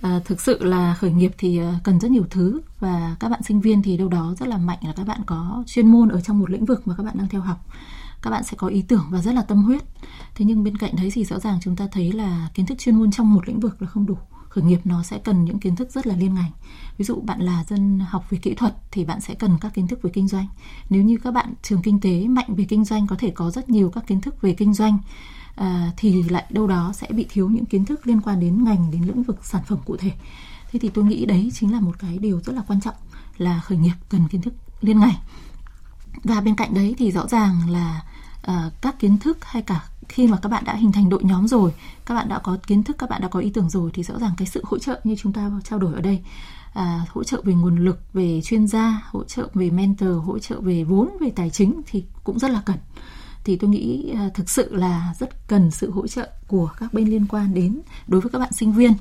À, thực sự là khởi nghiệp thì à, cần rất nhiều thứ và các bạn sinh viên thì đâu đó rất là mạnh là các bạn có chuyên môn ở trong một lĩnh vực mà các bạn đang theo học. Các bạn sẽ có ý tưởng và rất là tâm huyết. Thế nhưng bên cạnh đấy thì rõ ràng chúng ta thấy là kiến thức chuyên môn trong một lĩnh vực là không đủ khởi nghiệp nó sẽ cần những kiến thức rất là liên ngành. Ví dụ bạn là dân học về kỹ thuật thì bạn sẽ cần các kiến thức về kinh doanh. Nếu như các bạn trường kinh tế mạnh về kinh doanh có thể có rất nhiều các kiến thức về kinh doanh à, thì lại đâu đó sẽ bị thiếu những kiến thức liên quan đến ngành đến lĩnh vực sản phẩm cụ thể. Thế thì tôi nghĩ đấy chính là một cái điều rất là quan trọng là khởi nghiệp cần kiến thức liên ngành. Và bên cạnh đấy thì rõ ràng là uh, các kiến thức hay cả khi mà các bạn đã hình thành đội nhóm rồi các bạn đã có kiến thức các bạn đã có ý tưởng rồi thì rõ ràng cái sự hỗ trợ như chúng ta trao đổi ở đây à, hỗ trợ về nguồn lực về chuyên gia hỗ trợ về mentor hỗ trợ về vốn về tài chính thì cũng rất là cần. Thì tôi nghĩ à, thực sự là rất cần sự hỗ trợ của các bên liên quan đến đối với các bạn sinh viên.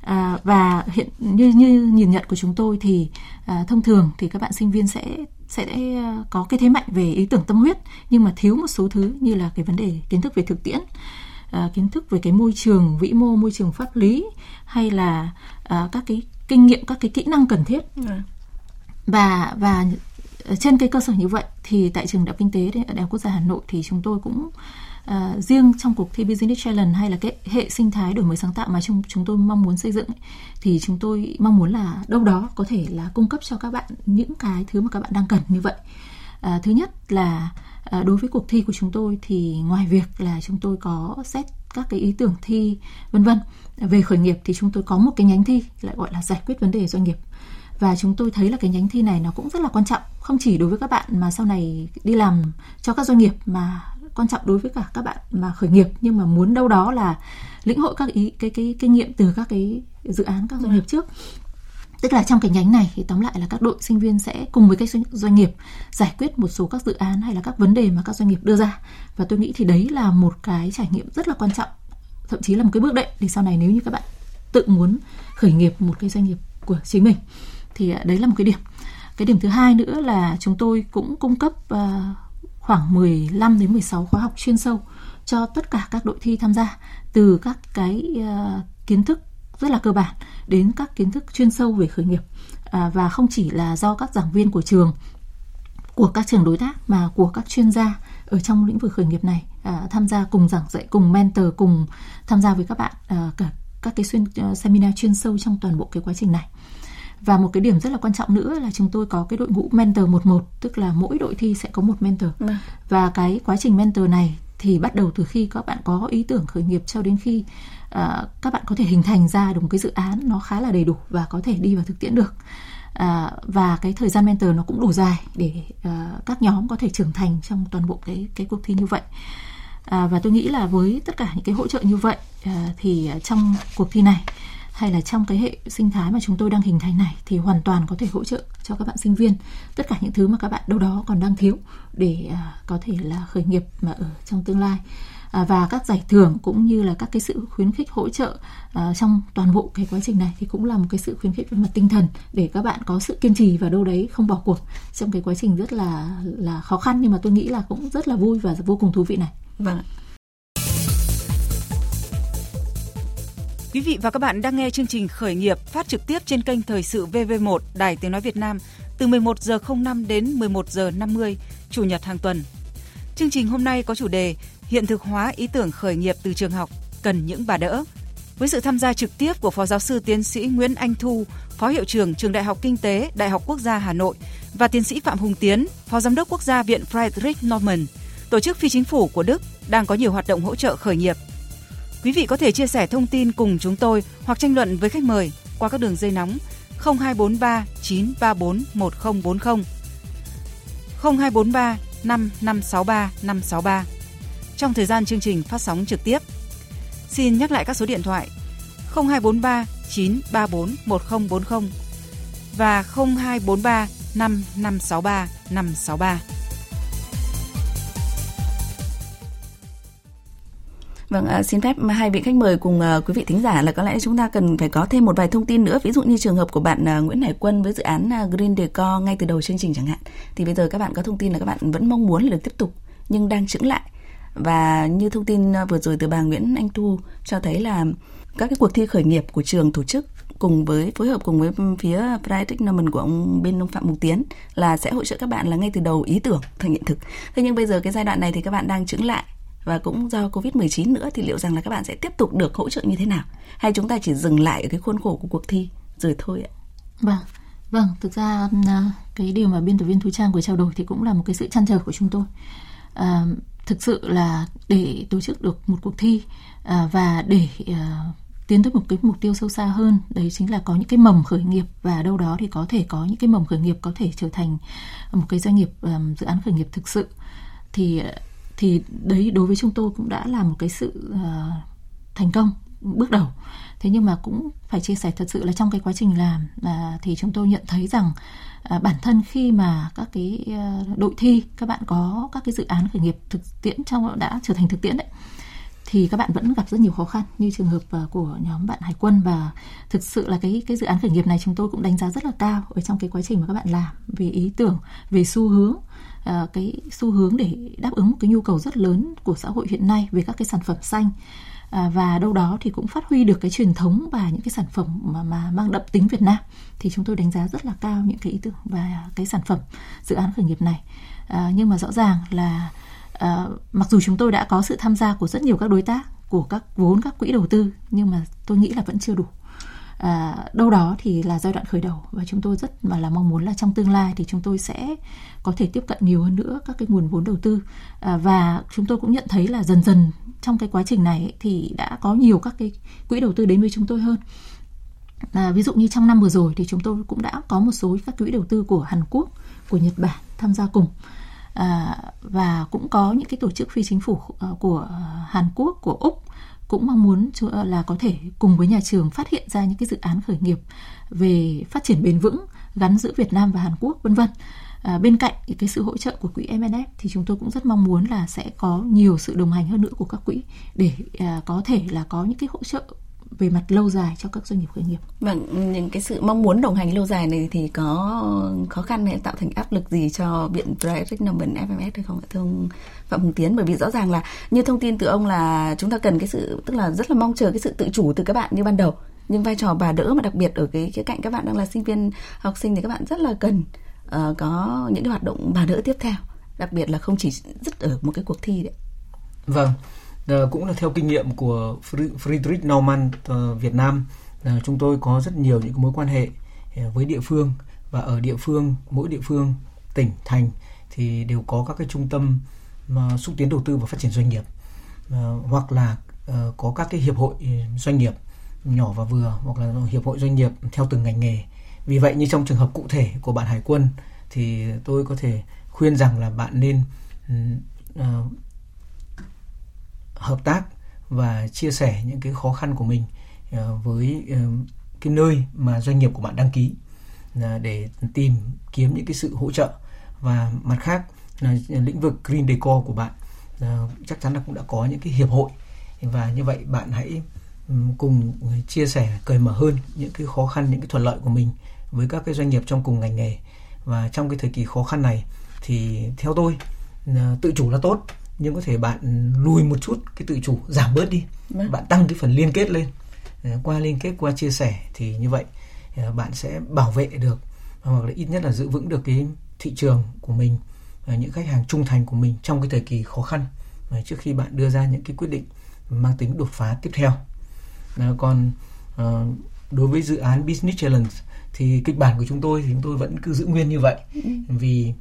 À, và hiện như như nhìn nhận của chúng tôi thì à, thông thường thì các bạn sinh viên sẽ sẽ à, có cái thế mạnh về ý tưởng tâm huyết nhưng mà thiếu một số thứ như là cái vấn đề kiến thức về thực tiễn à, kiến thức về cái môi trường vĩ mô môi trường pháp lý hay là à, các cái kinh nghiệm các cái kỹ năng cần thiết ừ. và và trên cái cơ sở như vậy thì tại trường đại học kinh tế đại học quốc gia hà nội thì chúng tôi cũng À, riêng trong cuộc thi business challenge hay là cái hệ sinh thái đổi mới sáng tạo mà chúng chúng tôi mong muốn xây dựng thì chúng tôi mong muốn là đâu đó có thể là cung cấp cho các bạn những cái thứ mà các bạn đang cần như vậy. À, thứ nhất là à, đối với cuộc thi của chúng tôi thì ngoài việc là chúng tôi có xét các cái ý tưởng thi vân vân về khởi nghiệp thì chúng tôi có một cái nhánh thi lại gọi là giải quyết vấn đề doanh nghiệp. Và chúng tôi thấy là cái nhánh thi này nó cũng rất là quan trọng không chỉ đối với các bạn mà sau này đi làm cho các doanh nghiệp mà quan trọng đối với cả các bạn mà khởi nghiệp nhưng mà muốn đâu đó là lĩnh hội các ý cái cái kinh nghiệm từ các cái dự án các doanh nghiệp trước. Tức là trong cái nhánh này thì tóm lại là các đội sinh viên sẽ cùng với các doanh nghiệp giải quyết một số các dự án hay là các vấn đề mà các doanh nghiệp đưa ra. Và tôi nghĩ thì đấy là một cái trải nghiệm rất là quan trọng thậm chí là một cái bước đệm để sau này nếu như các bạn tự muốn khởi nghiệp một cái doanh nghiệp của chính mình thì à, đấy là một cái điểm. Cái điểm thứ hai nữa là chúng tôi cũng cung cấp uh, khoảng 15 đến 16 khóa học chuyên sâu cho tất cả các đội thi tham gia từ các cái uh, kiến thức rất là cơ bản đến các kiến thức chuyên sâu về khởi nghiệp. À, và không chỉ là do các giảng viên của trường của các trường đối tác mà của các chuyên gia ở trong lĩnh vực khởi nghiệp này à, tham gia cùng giảng dạy cùng mentor cùng tham gia với các bạn à, cả các cái xuyên uh, seminar chuyên sâu trong toàn bộ cái quá trình này và một cái điểm rất là quan trọng nữa là chúng tôi có cái đội ngũ mentor một một tức là mỗi đội thi sẽ có một mentor. Ừ. và cái quá trình mentor này thì bắt đầu từ khi các bạn có ý tưởng khởi nghiệp cho đến khi uh, các bạn có thể hình thành ra được một cái dự án nó khá là đầy đủ và có thể đi vào thực tiễn được. Uh, và cái thời gian mentor nó cũng đủ dài để uh, các nhóm có thể trưởng thành trong toàn bộ cái cái cuộc thi như vậy. À, và tôi nghĩ là với tất cả những cái hỗ trợ như vậy à, thì trong cuộc thi này hay là trong cái hệ sinh thái mà chúng tôi đang hình thành này thì hoàn toàn có thể hỗ trợ cho các bạn sinh viên tất cả những thứ mà các bạn đâu đó còn đang thiếu để à, có thể là khởi nghiệp mà ở trong tương lai à, và các giải thưởng cũng như là các cái sự khuyến khích hỗ trợ à, trong toàn bộ cái quá trình này thì cũng là một cái sự khuyến khích về mặt tinh thần để các bạn có sự kiên trì và đâu đấy không bỏ cuộc trong cái quá trình rất là là khó khăn nhưng mà tôi nghĩ là cũng rất là vui và vô cùng thú vị này. Vâng. Quý vị và các bạn đang nghe chương trình Khởi nghiệp phát trực tiếp trên kênh Thời sự VV1 Đài Tiếng nói Việt Nam từ 11 giờ 05 đến 11 giờ 50 chủ nhật hàng tuần. Chương trình hôm nay có chủ đề Hiện thực hóa ý tưởng khởi nghiệp từ trường học cần những bà đỡ. Với sự tham gia trực tiếp của Phó giáo sư tiến sĩ Nguyễn Anh Thu, Phó hiệu trưởng Trường Đại học Kinh tế Đại học Quốc gia Hà Nội và tiến sĩ Phạm Hùng Tiến, Phó giám đốc quốc gia Viện Friedrich Norman tổ chức phi chính phủ của Đức đang có nhiều hoạt động hỗ trợ khởi nghiệp Quý vị có thể chia sẻ thông tin cùng chúng tôi hoặc tranh luận với khách mời qua các đường dây nóng 0243 934 1040 0243 5563 563 trong thời gian chương trình phát sóng trực tiếp. Xin nhắc lại các số điện thoại 0243 934 1040 và 0243 5563 563. Vâng, à, xin phép hai vị khách mời cùng à, quý vị thính giả là có lẽ chúng ta cần phải có thêm một vài thông tin nữa, ví dụ như trường hợp của bạn à, Nguyễn Hải Quân với dự án à, Green Decor ngay từ đầu chương trình chẳng hạn. Thì bây giờ các bạn có thông tin là các bạn vẫn mong muốn là được tiếp tục nhưng đang chững lại. Và như thông tin à, vừa rồi từ bà Nguyễn Anh Thu cho thấy là các cái cuộc thi khởi nghiệp của trường tổ chức cùng với phối hợp cùng với phía Pride Technomen của ông bên ông Phạm Mục Tiến là sẽ hỗ trợ các bạn là ngay từ đầu ý tưởng thành hiện thực. Thế nhưng bây giờ cái giai đoạn này thì các bạn đang chững lại và cũng do Covid-19 nữa thì liệu rằng là các bạn sẽ tiếp tục được hỗ trợ như thế nào? Hay chúng ta chỉ dừng lại ở cái khuôn khổ của cuộc thi rồi thôi ạ? Vâng, vâng, thực ra à, cái điều mà biên tập viên Thu Trang vừa trao đổi thì cũng là một cái sự chăn trở của chúng tôi. À, thực sự là để tổ chức được một cuộc thi à, và để à, tiến tới một cái mục tiêu sâu xa hơn đấy chính là có những cái mầm khởi nghiệp và đâu đó thì có thể có những cái mầm khởi nghiệp có thể trở thành một cái doanh nghiệp um, dự án khởi nghiệp thực sự thì thì đấy đối với chúng tôi cũng đã là một cái sự uh, thành công bước đầu. Thế nhưng mà cũng phải chia sẻ thật sự là trong cái quá trình làm uh, thì chúng tôi nhận thấy rằng uh, bản thân khi mà các cái uh, đội thi các bạn có các cái dự án khởi nghiệp thực tiễn trong đã trở thành thực tiễn đấy thì các bạn vẫn gặp rất nhiều khó khăn như trường hợp ờ, của nhóm bạn Hải quân. Và thực sự là cái cái dự án khởi nghiệp này chúng tôi cũng đánh giá rất là cao ở trong cái quá trình mà các bạn làm về ý tưởng về xu hướng ờ, cái xu hướng để đáp ứng một cái nhu cầu rất lớn của xã hội hiện nay về các cái sản phẩm xanh. Ờ, và đâu đó thì cũng phát huy được cái truyền thống và những cái sản phẩm mà mà mang đậm tính Việt Nam. Thì chúng tôi đánh giá rất là cao những cái ý tưởng và cái sản phẩm dự án khởi nghiệp này. À, nhưng mà rõ ràng là à, mặc dù chúng tôi đã có sự tham gia của rất nhiều các đối tác của các vốn các quỹ đầu tư nhưng mà tôi nghĩ là vẫn chưa đủ. À, đâu đó thì là giai đoạn khởi đầu và chúng tôi rất mà là mong muốn là trong tương lai thì chúng tôi sẽ có thể tiếp cận nhiều hơn nữa các cái nguồn vốn đầu tư. À, và chúng tôi cũng nhận thấy là dần dần trong cái quá trình này thì đã có nhiều các cái quỹ đầu tư đến với chúng tôi hơn. À, ví dụ như trong năm vừa rồi thì chúng tôi cũng đã có một số các quỹ đầu tư của Hàn Quốc của Nhật Bản tham gia cùng à, và cũng có những cái tổ chức phi chính phủ ờ, của ờ, Hàn Quốc của Úc cũng mong muốn ờ, là có thể cùng với nhà trường phát hiện ra những cái dự án khởi nghiệp về phát triển bền vững gắn giữa Việt Nam và Hàn Quốc vân vân. À, bên cạnh cái sự hỗ trợ của quỹ MNF thì chúng tôi cũng rất mong muốn là sẽ có nhiều sự đồng hành hơn nữa của các quỹ để à, có thể là có những cái hỗ trợ về mặt lâu dài cho các doanh nghiệp khởi nghiệp. Vâng, những cái sự mong muốn đồng hành lâu dài này thì có khó khăn hay tạo thành áp lực gì cho viện Private Economy FMS hay không ạ thưa ông Phạm Hùng Tiến? Bởi vì rõ ràng là như thông tin từ ông là chúng ta cần cái sự tức là rất là mong chờ cái sự tự chủ từ các bạn như ban đầu. Nhưng vai trò bà đỡ mà đặc biệt ở cái cái cạnh các bạn đang là sinh viên học sinh thì các bạn rất là cần uh, có những cái hoạt động bà đỡ tiếp theo, đặc biệt là không chỉ dứt ở một cái cuộc thi đấy. Vâng, Ờ, cũng là theo kinh nghiệm của Friedrich Naumann ờ, Việt Nam. Ờ, chúng tôi có rất nhiều những mối quan hệ ờ, với địa phương và ở địa phương mỗi địa phương tỉnh thành thì đều có các cái trung tâm mà xúc tiến đầu tư và phát triển doanh nghiệp. Hoặc là có các cái hiệp hội ừ, doanh nghiệp nhỏ và vừa hoặc là hiệp hội doanh nghiệp theo từng ngành nghề. Vì vậy như trong trường hợp cụ thể của bạn hải quân thì tôi có thể khuyên rằng là bạn nên ừ, hợp tác và chia sẻ những cái khó khăn của mình ờ, với ờ, cái nơi mà doanh nghiệp của bạn đăng ký để tìm kiếm những cái sự hỗ trợ. Và mặt khác, là lĩnh vực green decor của bạn ờ, chắc chắn là cũng đã có những cái hiệp hội. Và như vậy bạn hãy cùng chia sẻ, cởi mở hơn những cái khó khăn, những cái thuận lợi của mình với các cái doanh nghiệp trong cùng ngành nghề. Và trong cái thời kỳ khó khăn này thì theo tôi tự chủ là tốt nhưng có thể bạn lùi một chút cái tự chủ giảm bớt đi vâng. bạn tăng cái phần liên kết lên ờ, qua liên kết qua chia sẻ thì như vậy ờ, bạn sẽ bảo vệ được hoặc là ít nhất là giữ vững được cái thị trường của mình những khách hàng trung thành của mình trong cái thời kỳ khó khăn trước khi bạn đưa ra những cái quyết định mang tính đột phá tiếp theo còn ờ, đối với dự án business challenge thì kịch bản của chúng tôi thì chúng tôi vẫn cứ giữ nguyên như vậy ừ. vì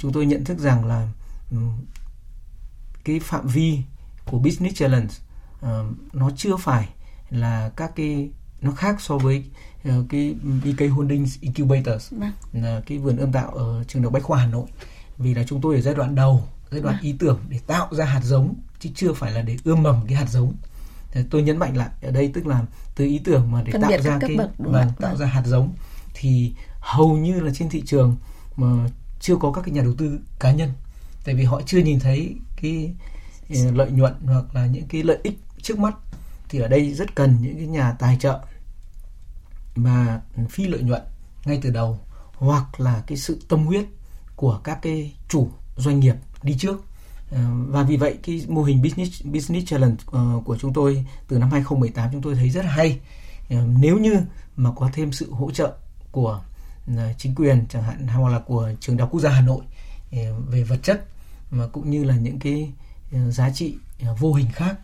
chúng tôi nhận thức rằng là cái phạm vi của business challenge uh, nó chưa phải là các cái nó khác so với uh, cái BK Holdings Incubators vâng. là cái vườn ươm tạo ở trường đại Bách khoa Hà Nội vì là chúng tôi ở giai đoạn đầu giai đoạn vâng. ý tưởng để tạo ra hạt giống chứ chưa phải là để ươm mầm cái hạt giống tôi nhấn mạnh lại ở đây tức là từ ý tưởng mà để Phân tạo ra cái bậc, vâng, tạo vâng. ra hạt giống thì hầu như là trên thị trường mà chưa có các cái nhà đầu tư cá nhân tại vì họ chưa nhìn thấy cái ừ, lợi nhuận hoặc là những cái lợi ích trước mắt, thì ở đây rất cần những cái nhà tài trợ mà phi lợi nhuận ngay từ đầu, hoặc là cái sự tâm huyết của các cái chủ doanh nghiệp đi trước. Ờ, và vì vậy cái mô hình business business challenge ờ, của chúng tôi từ năm 2018 chúng tôi thấy rất hay. Ờ, nếu như mà có thêm sự hỗ trợ của chính quyền chẳng hạn, hoặc là của trường đại học quốc gia Hà Nội về vật chất mà cũng như là những cái ờ, giá trị ờ, vô hình khác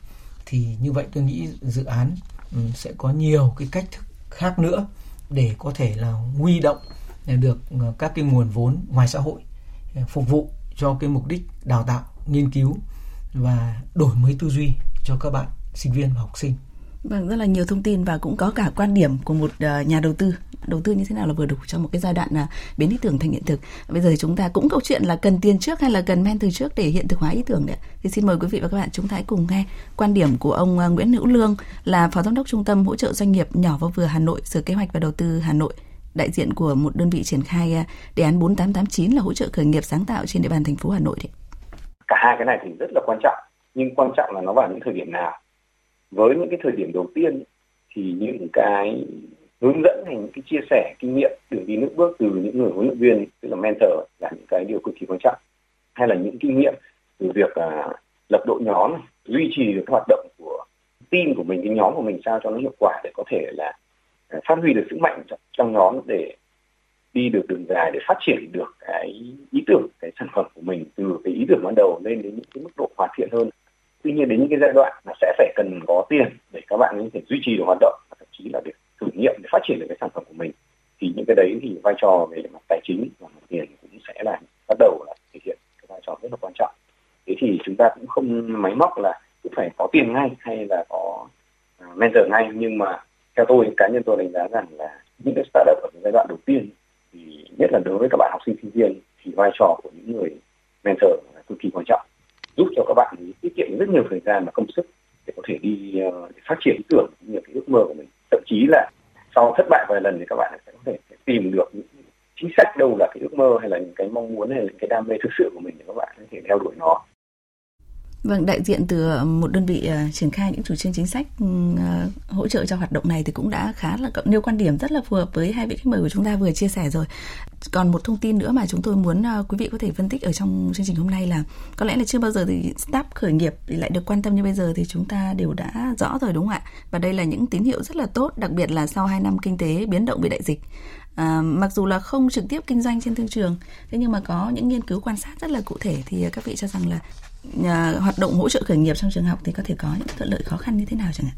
thì như vậy tôi nghĩ dự án ừ, sẽ có nhiều cái cách thức khác nữa để có thể là huy động ờ, được các cái nguồn vốn ngoài xã hội phục vụ cho cái mục đích đào tạo nghiên cứu và đổi mới tư duy cho các bạn sinh viên và học sinh Vâng, rất là nhiều thông tin và cũng có cả quan điểm của một nhà đầu tư. Đầu tư như thế nào là vừa đủ cho một cái giai đoạn là biến ý tưởng thành hiện thực. Bây giờ thì chúng ta cũng câu chuyện là cần tiền trước hay là cần men từ trước để hiện thực hóa ý tưởng đấy. Thì xin mời quý vị và các bạn chúng ta hãy cùng nghe quan điểm của ông à, Nguyễn Hữu Lương là Phó Giám đốc Trung tâm Hỗ trợ Doanh nghiệp nhỏ và vừa Hà Nội, Sở Kế hoạch và Đầu tư Hà Nội đại diện của một đơn vị triển khai à, đề án 4889 là hỗ trợ khởi nghiệp sáng tạo trên địa bàn thành phố Hà Nội đấy. Cả hai cái này thì rất là quan trọng, nhưng quan trọng là nó vào những thời điểm nào với những cái thời điểm đầu tiên thì những cái hướng dẫn hay những cái chia sẻ kinh nghiệm đường đi nước bước từ những người huấn luyện viên tức là mentor là những cái điều cực kỳ quan trọng. Hay là những kinh nghiệm từ việc à, lập đội nhóm duy trì được hoạt động của team của mình cái nhóm của mình sao cho nó hiệu quả để có thể là à, phát huy được sức mạnh trong, trong nhóm để đi được đường dài để phát triển được cái ý tưởng cái sản phẩm của mình từ cái ý tưởng ban đầu lên đến những cái mức độ hoàn thiện hơn. Tuy nhiên đến những cái giai đoạn là sẽ phải cần có tiền để các bạn có thể duy trì được hoạt động thậm chí là để thử nghiệm để phát triển được cái sản phẩm của mình, thì những cái đấy thì vai trò về mặt tài chính và mặt tiền cũng sẽ là bắt đầu là thể hiện cái vai trò rất là quan trọng. Thế thì chúng ta cũng không máy móc là cũng phải có tiền ngay hay là có à, mentor ngay, nhưng mà theo tôi, cá nhân tôi đánh giá rằng là những cái startup ở giai đoạn đầu tiên, thì nhất là đối với các bạn học sinh sinh viên, thì vai trò của những người mentor là cực kỳ quan trọng, giúp cho các bạn tiết kiệm rất nhiều thời gian và công sức để có thể đi ờ, để phát triển ý tưởng những cái ước mơ của mình thậm chí là sau thất bại vài lần thì các bạn sẽ có thể tìm được những chính sách đâu là cái ước mơ hay là những cái mong muốn hay là những cái đam mê thực sự của mình để các bạn có thể theo đuổi nó. Vâng, đại diện từ ờ, một đơn vị uh, triển khai những chủ trương chính sách uh, hỗ trợ cho hoạt động này thì cũng đã khá là nêu quan điểm rất là phù hợp với hai vị khách mời của chúng ta vừa chia sẻ rồi. Còn một thông tin nữa mà chúng tôi muốn uh, quý vị có thể phân tích ở trong chương trình hôm nay là có lẽ là chưa bao giờ thì start khởi nghiệp thì lại được quan tâm như bây giờ thì chúng ta đều đã rõ rồi đúng không ạ? Và đây là những tín hiệu rất là tốt, đặc biệt là sau 2 năm kinh tế biến động vì đại dịch. À, mặc dù là không trực tiếp kinh doanh trên thương trường thế nhưng mà có những nghiên cứu quan sát rất là cụ thể thì các vị cho rằng là uh, hoạt động hỗ trợ khởi nghiệp trong trường học thì có thể có những thuận lợi khó khăn như thế nào chẳng hạn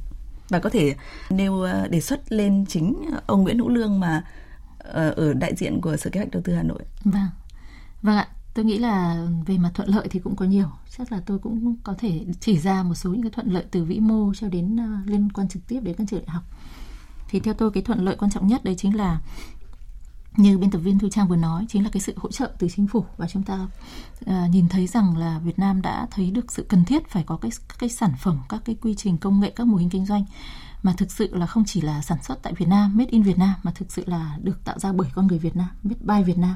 và có thể nêu uh, đề xuất lên chính ông Nguyễn Hữu Lương mà uh, ở đại diện của Sở Kế hoạch Đầu tư Hà Nội. Vâng, vâng ạ. Tôi nghĩ là về mặt thuận lợi thì cũng có nhiều. Chắc là tôi cũng có thể chỉ ra một số những cái thuận lợi từ vĩ mô cho đến uh, liên quan trực tiếp đến các trường đại học. Thì theo tôi cái thuận lợi quan trọng nhất đấy chính là như biên tập viên Thu Trang vừa nói chính là cái sự hỗ trợ từ chính phủ. Và chúng ta uh, nhìn thấy rằng là Việt Nam đã thấy được sự cần thiết phải có cái các cái sản phẩm các cái quy trình công nghệ các mô hình kinh doanh mà thực sự là không chỉ là sản xuất tại Việt Nam made in Việt Nam mà thực sự là được tạo ra bởi con người Việt Nam made by Việt Nam.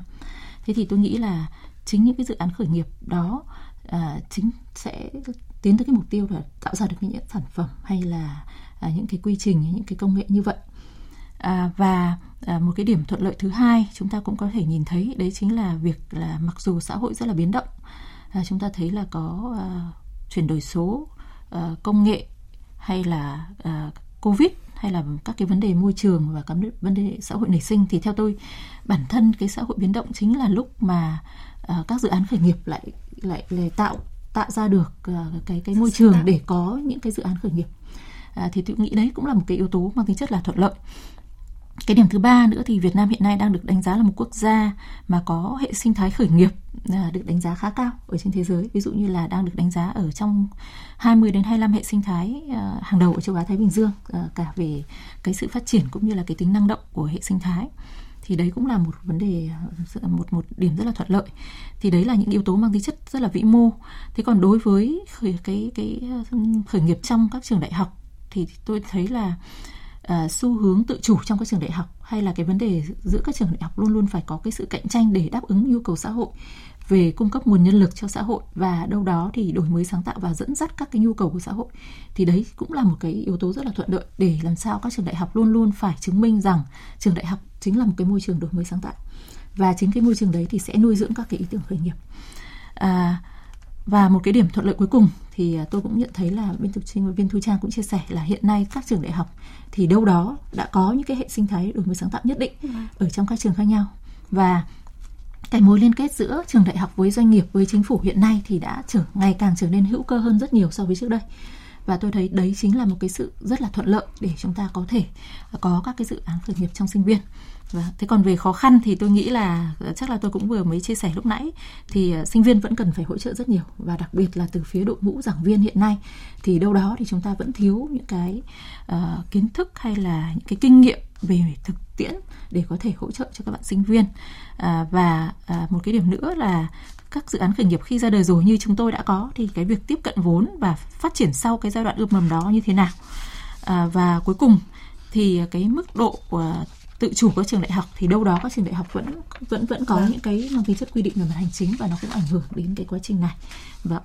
Thế thì tôi nghĩ là chính những cái dự án khởi nghiệp đó uh, chính sẽ tiến tới cái mục tiêu là tạo ra được những sản phẩm hay là uh, những cái quy trình những cái công nghệ như vậy. À, và à, một cái điểm thuận lợi thứ hai chúng ta cũng có thể nhìn thấy đấy chính là việc là mặc dù xã hội rất là biến động à, chúng ta thấy là có à, chuyển đổi số à, công nghệ hay là à, covid hay là các cái vấn đề môi trường và các vấn đề xã hội nảy sinh thì theo tôi bản thân cái xã hội biến động chính là lúc mà à, các dự án khởi nghiệp lại lại, lại tạo tạo ra được à, cái cái môi trường để có những cái dự án khởi nghiệp. À, thì tôi nghĩ đấy cũng là một cái yếu tố mang tính chất là thuận lợi cái điểm thứ ba nữa thì Việt Nam hiện nay đang được đánh giá là một quốc gia mà có hệ sinh thái khởi nghiệp à, được đánh giá khá cao ở trên thế giới. Ví dụ như là đang được đánh giá ở trong 20 đến 25 hệ sinh thái à, hàng đầu ở châu Á, Thái Bình Dương à, cả về cái sự phát triển cũng như là cái tính năng động của hệ sinh thái. Thì đấy cũng là một vấn đề một một điểm rất là thuận lợi. Thì đấy là những yếu tố mang tính chất rất là vĩ mô. Thế còn đối với khởi, cái cái khởi nghiệp trong các trường đại học thì tôi thấy là à, xu hướng tự chủ trong các trường đại học hay là cái vấn đề giữa các trường đại học luôn luôn phải có cái sự cạnh tranh để đáp ứng nhu cầu xã hội về cung cấp nguồn nhân lực cho xã hội và đâu đó thì đổi mới sáng tạo và dẫn dắt các cái nhu cầu của xã hội thì đấy cũng là một cái yếu tố rất là thuận lợi để làm sao các trường đại học luôn luôn phải chứng minh rằng trường đại học chính là một cái môi trường đổi mới sáng tạo và chính cái môi trường đấy thì sẽ nuôi dưỡng các cái ý tưởng khởi nghiệp. À, và một cái điểm thuận lợi cuối cùng thì à, tôi cũng nhận thấy là bên thực trình viên Thu Trang cũng chia sẻ là hiện nay các trường đại học thì đâu đó đã có những cái hệ sinh thái đổi mới sáng tạo nhất định ừ. ở trong các trường khác nhau. Và cái mối liên kết giữa trường đại học với doanh nghiệp với chính phủ hiện nay thì đã trở ngày càng trở nên hữu cơ hơn rất nhiều so với trước đây. Và tôi thấy đấy chính là một cái sự rất là thuận lợi để chúng ta có thể có các cái dự án khởi nghiệp trong sinh viên. và Vâng, thế còn về khó khăn thì tôi nghĩ là ờ, chắc là tôi cũng vừa mới chia sẻ lúc nãy thì ờ, sinh viên vẫn cần phải hỗ trợ rất nhiều và đặc biệt là từ phía đội ngũ giảng viên hiện nay thì đâu đó thì chúng ta vẫn thiếu những cái uh, kiến thức hay là những cái kinh nghiệm về thực tiễn để có thể hỗ trợ cho các bạn sinh viên. À, và à, một cái điểm nữa là các dự án khởi nghiệp khi ra đời rồi như chúng tôi đã có thì cái việc tiếp cận vốn và phát triển sau cái giai đoạn ươm mầm đó như thế nào? À, và cuối cùng thì cái mức độ của tự chủ các trường đại học thì đâu đó các trường đại học vẫn vẫn vẫn có vâng. những cái mang tính chất quy định về mặt hành chính và nó cũng ảnh hưởng đến cái quá trình này vâng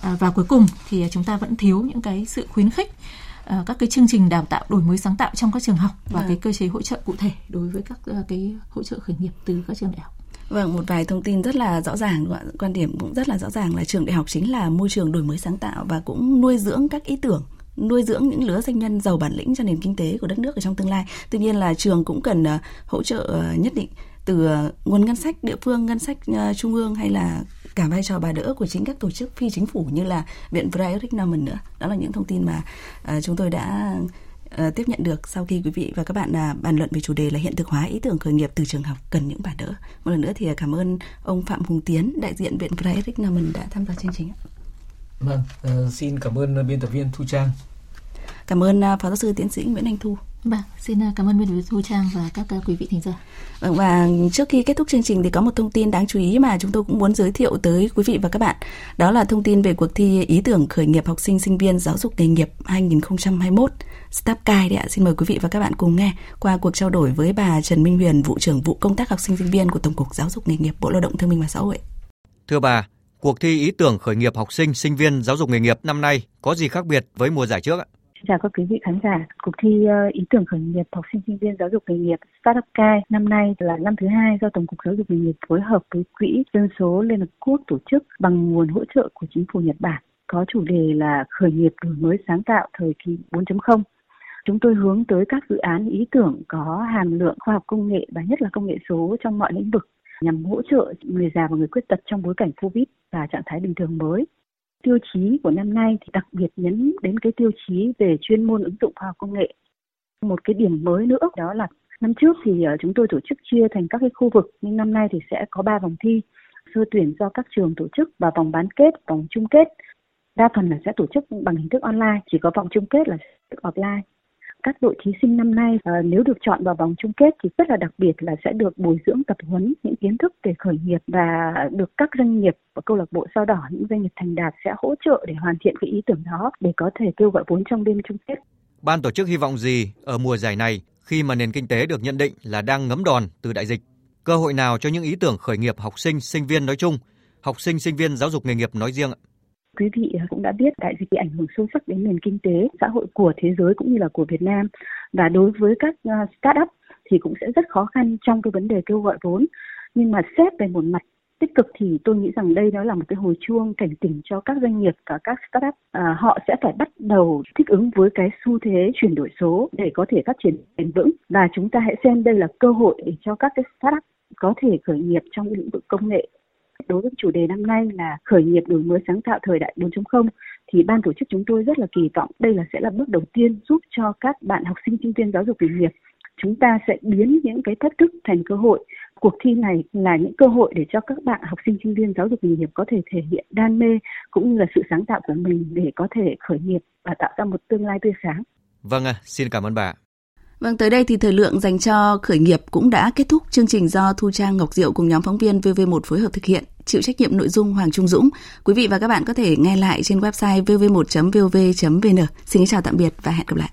à, và cuối cùng thì chúng ta vẫn thiếu những cái sự khuyến khích à, các cái chương trình đào tạo đổi mới sáng tạo trong các trường học và vâng. cái cơ chế hỗ trợ cụ thể đối với các uh, cái hỗ trợ khởi nghiệp từ các trường đại học Vâng, một vài thông tin rất là rõ ràng, quan điểm cũng rất là rõ ràng là trường đại học chính là môi trường đổi mới sáng tạo và cũng nuôi dưỡng các ý tưởng nuôi dưỡng những lứa doanh nhân giàu bản lĩnh cho nền kinh tế của đất nước ở trong tương lai. Tuy nhiên là trường cũng cần ờ, hỗ trợ ờ, nhất định từ ờ, nguồn ngân sách địa phương, ngân sách trung ương hay là cả vai trò bà đỡ của chính các tổ chức phi chính phủ như là viện Frederick Norman nữa. Đó là những thông tin mà chúng tôi đã tiếp nhận được sau khi quý vị và các bạn à, bàn luận về chủ đề là hiện thực hóa ý tưởng khởi nghiệp từ trường học cần những bà đỡ. Một lần nữa thì cảm ơn ông Phạm Hùng Tiến, đại diện viện Frederick Norman đã tham gia chương trình. Vâng, uh, xin cảm ơn biên tập viên Thu Trang. Cảm ơn uh, Phó giáo sư tiến sĩ Nguyễn Anh Thu. Vâng, xin cảm ơn biên tập viên Thu Trang và các uh, quý vị thính giả. Vâng, và trước khi kết thúc chương trình thì có một thông tin đáng chú ý mà chúng tôi cũng muốn giới thiệu tới quý vị và các bạn. Đó là thông tin về cuộc thi ý tưởng khởi nghiệp học sinh sinh viên giáo dục nghề nghiệp 2021 Stapkai đấy ạ. Xin mời quý vị và các bạn cùng nghe qua cuộc trao đổi với bà Trần Minh Huyền, vụ trưởng vụ công tác học sinh sinh viên của Tổng cục Giáo dục nghề nghiệp Bộ Lao động Thương binh và Xã hội. Thưa bà, cuộc thi ý tưởng khởi nghiệp học sinh sinh viên giáo dục nghề nghiệp năm nay có gì khác biệt với mùa giải trước ạ? chào các quý vị khán giả. Cuộc thi ờ, ý tưởng khởi nghiệp học sinh sinh viên giáo dục nghề nghiệp Startup Kai năm nay là năm thứ hai do Tổng cục Giáo dục nghề nghiệp phối hợp với Quỹ dân số Liên Hợp Quốc tổ chức bằng nguồn hỗ trợ của chính phủ Nhật Bản có chủ đề là khởi nghiệp đổi mới sáng tạo thời kỳ 4.0. Chúng tôi hướng tới các dự án ý tưởng có hàm lượng khoa học công nghệ và nhất là công nghệ số trong mọi lĩnh vực nhằm hỗ trợ người già và người khuyết tật trong bối cảnh Covid và trạng thái bình thường mới tiêu chí của năm nay thì đặc biệt nhấn đến cái tiêu chí về chuyên môn ứng dụng khoa học công nghệ. Một cái điểm mới nữa đó là năm trước thì ờ, chúng tôi tổ chức chia thành các cái khu vực nhưng năm nay thì sẽ có 3 vòng thi sơ tuyển do các trường tổ chức và vòng bán kết, vòng chung kết. Đa phần là sẽ tổ chức bằng hình thức online, chỉ có vòng chung kết là offline các đội thí sinh năm nay uh, nếu được chọn vào vòng chung kết thì rất là đặc biệt là sẽ được bồi dưỡng tập huấn những kiến thức về khởi nghiệp và được các doanh nghiệp và câu lạc bộ sao đỏ những doanh nghiệp thành đạt sẽ hỗ trợ để hoàn thiện cái ý tưởng đó để có thể kêu gọi vốn trong đêm chung kết. Ban tổ chức hy vọng gì ở mùa giải này khi mà nền kinh tế được nhận định là đang ngấm đòn từ đại dịch? Cơ hội nào cho những ý tưởng khởi nghiệp học sinh, sinh viên nói chung, học sinh, sinh viên giáo dục nghề nghiệp nói riêng ạ? Quý vị cũng đã biết đại dịch ảnh hưởng sâu sắc đến nền kinh tế, xã hội của thế giới cũng như là của Việt Nam. Và đối với các à, startup thì cũng sẽ rất khó khăn trong cái vấn đề kêu gọi vốn. Nhưng mà xét về một mặt tích cực thì tôi nghĩ rằng đây đó là một cái hồi chuông cảnh tỉnh cho các doanh nghiệp và các startup à, họ sẽ phải bắt đầu thích ứng với cái xu thế chuyển đổi số để có thể phát triển bền vững và chúng ta hãy xem đây là cơ hội để cho các cái startup có thể khởi nghiệp trong lĩnh vực công nghệ Đối với chủ đề năm nay là khởi nghiệp đổi mới sáng tạo thời đại 4.0 thì ban tổ chức chúng tôi rất là kỳ vọng đây là sẽ là bước đầu tiên giúp cho các bạn học sinh sinh viên giáo dục nghề nghiệp chúng ta sẽ biến những cái thách thức thành cơ hội. Cuộc thi này là những cơ hội để cho các bạn học sinh sinh viên giáo dục nghề nghiệp có thể thể hiện đam mê cũng như là sự sáng tạo của mình để có thể khởi nghiệp và tạo ra một tương lai tươi sáng. Vâng ạ, à, xin cảm ơn bà. Vâng, tới đây thì thời lượng dành cho khởi nghiệp cũng đã kết thúc. Chương trình do Thu Trang Ngọc Diệu cùng nhóm phóng viên VV1 phối hợp thực hiện, chịu trách nhiệm nội dung Hoàng Trung Dũng. Quý vị và các bạn có thể nghe lại trên website vv1.vv.vn Xin chào tạm biệt và hẹn gặp lại.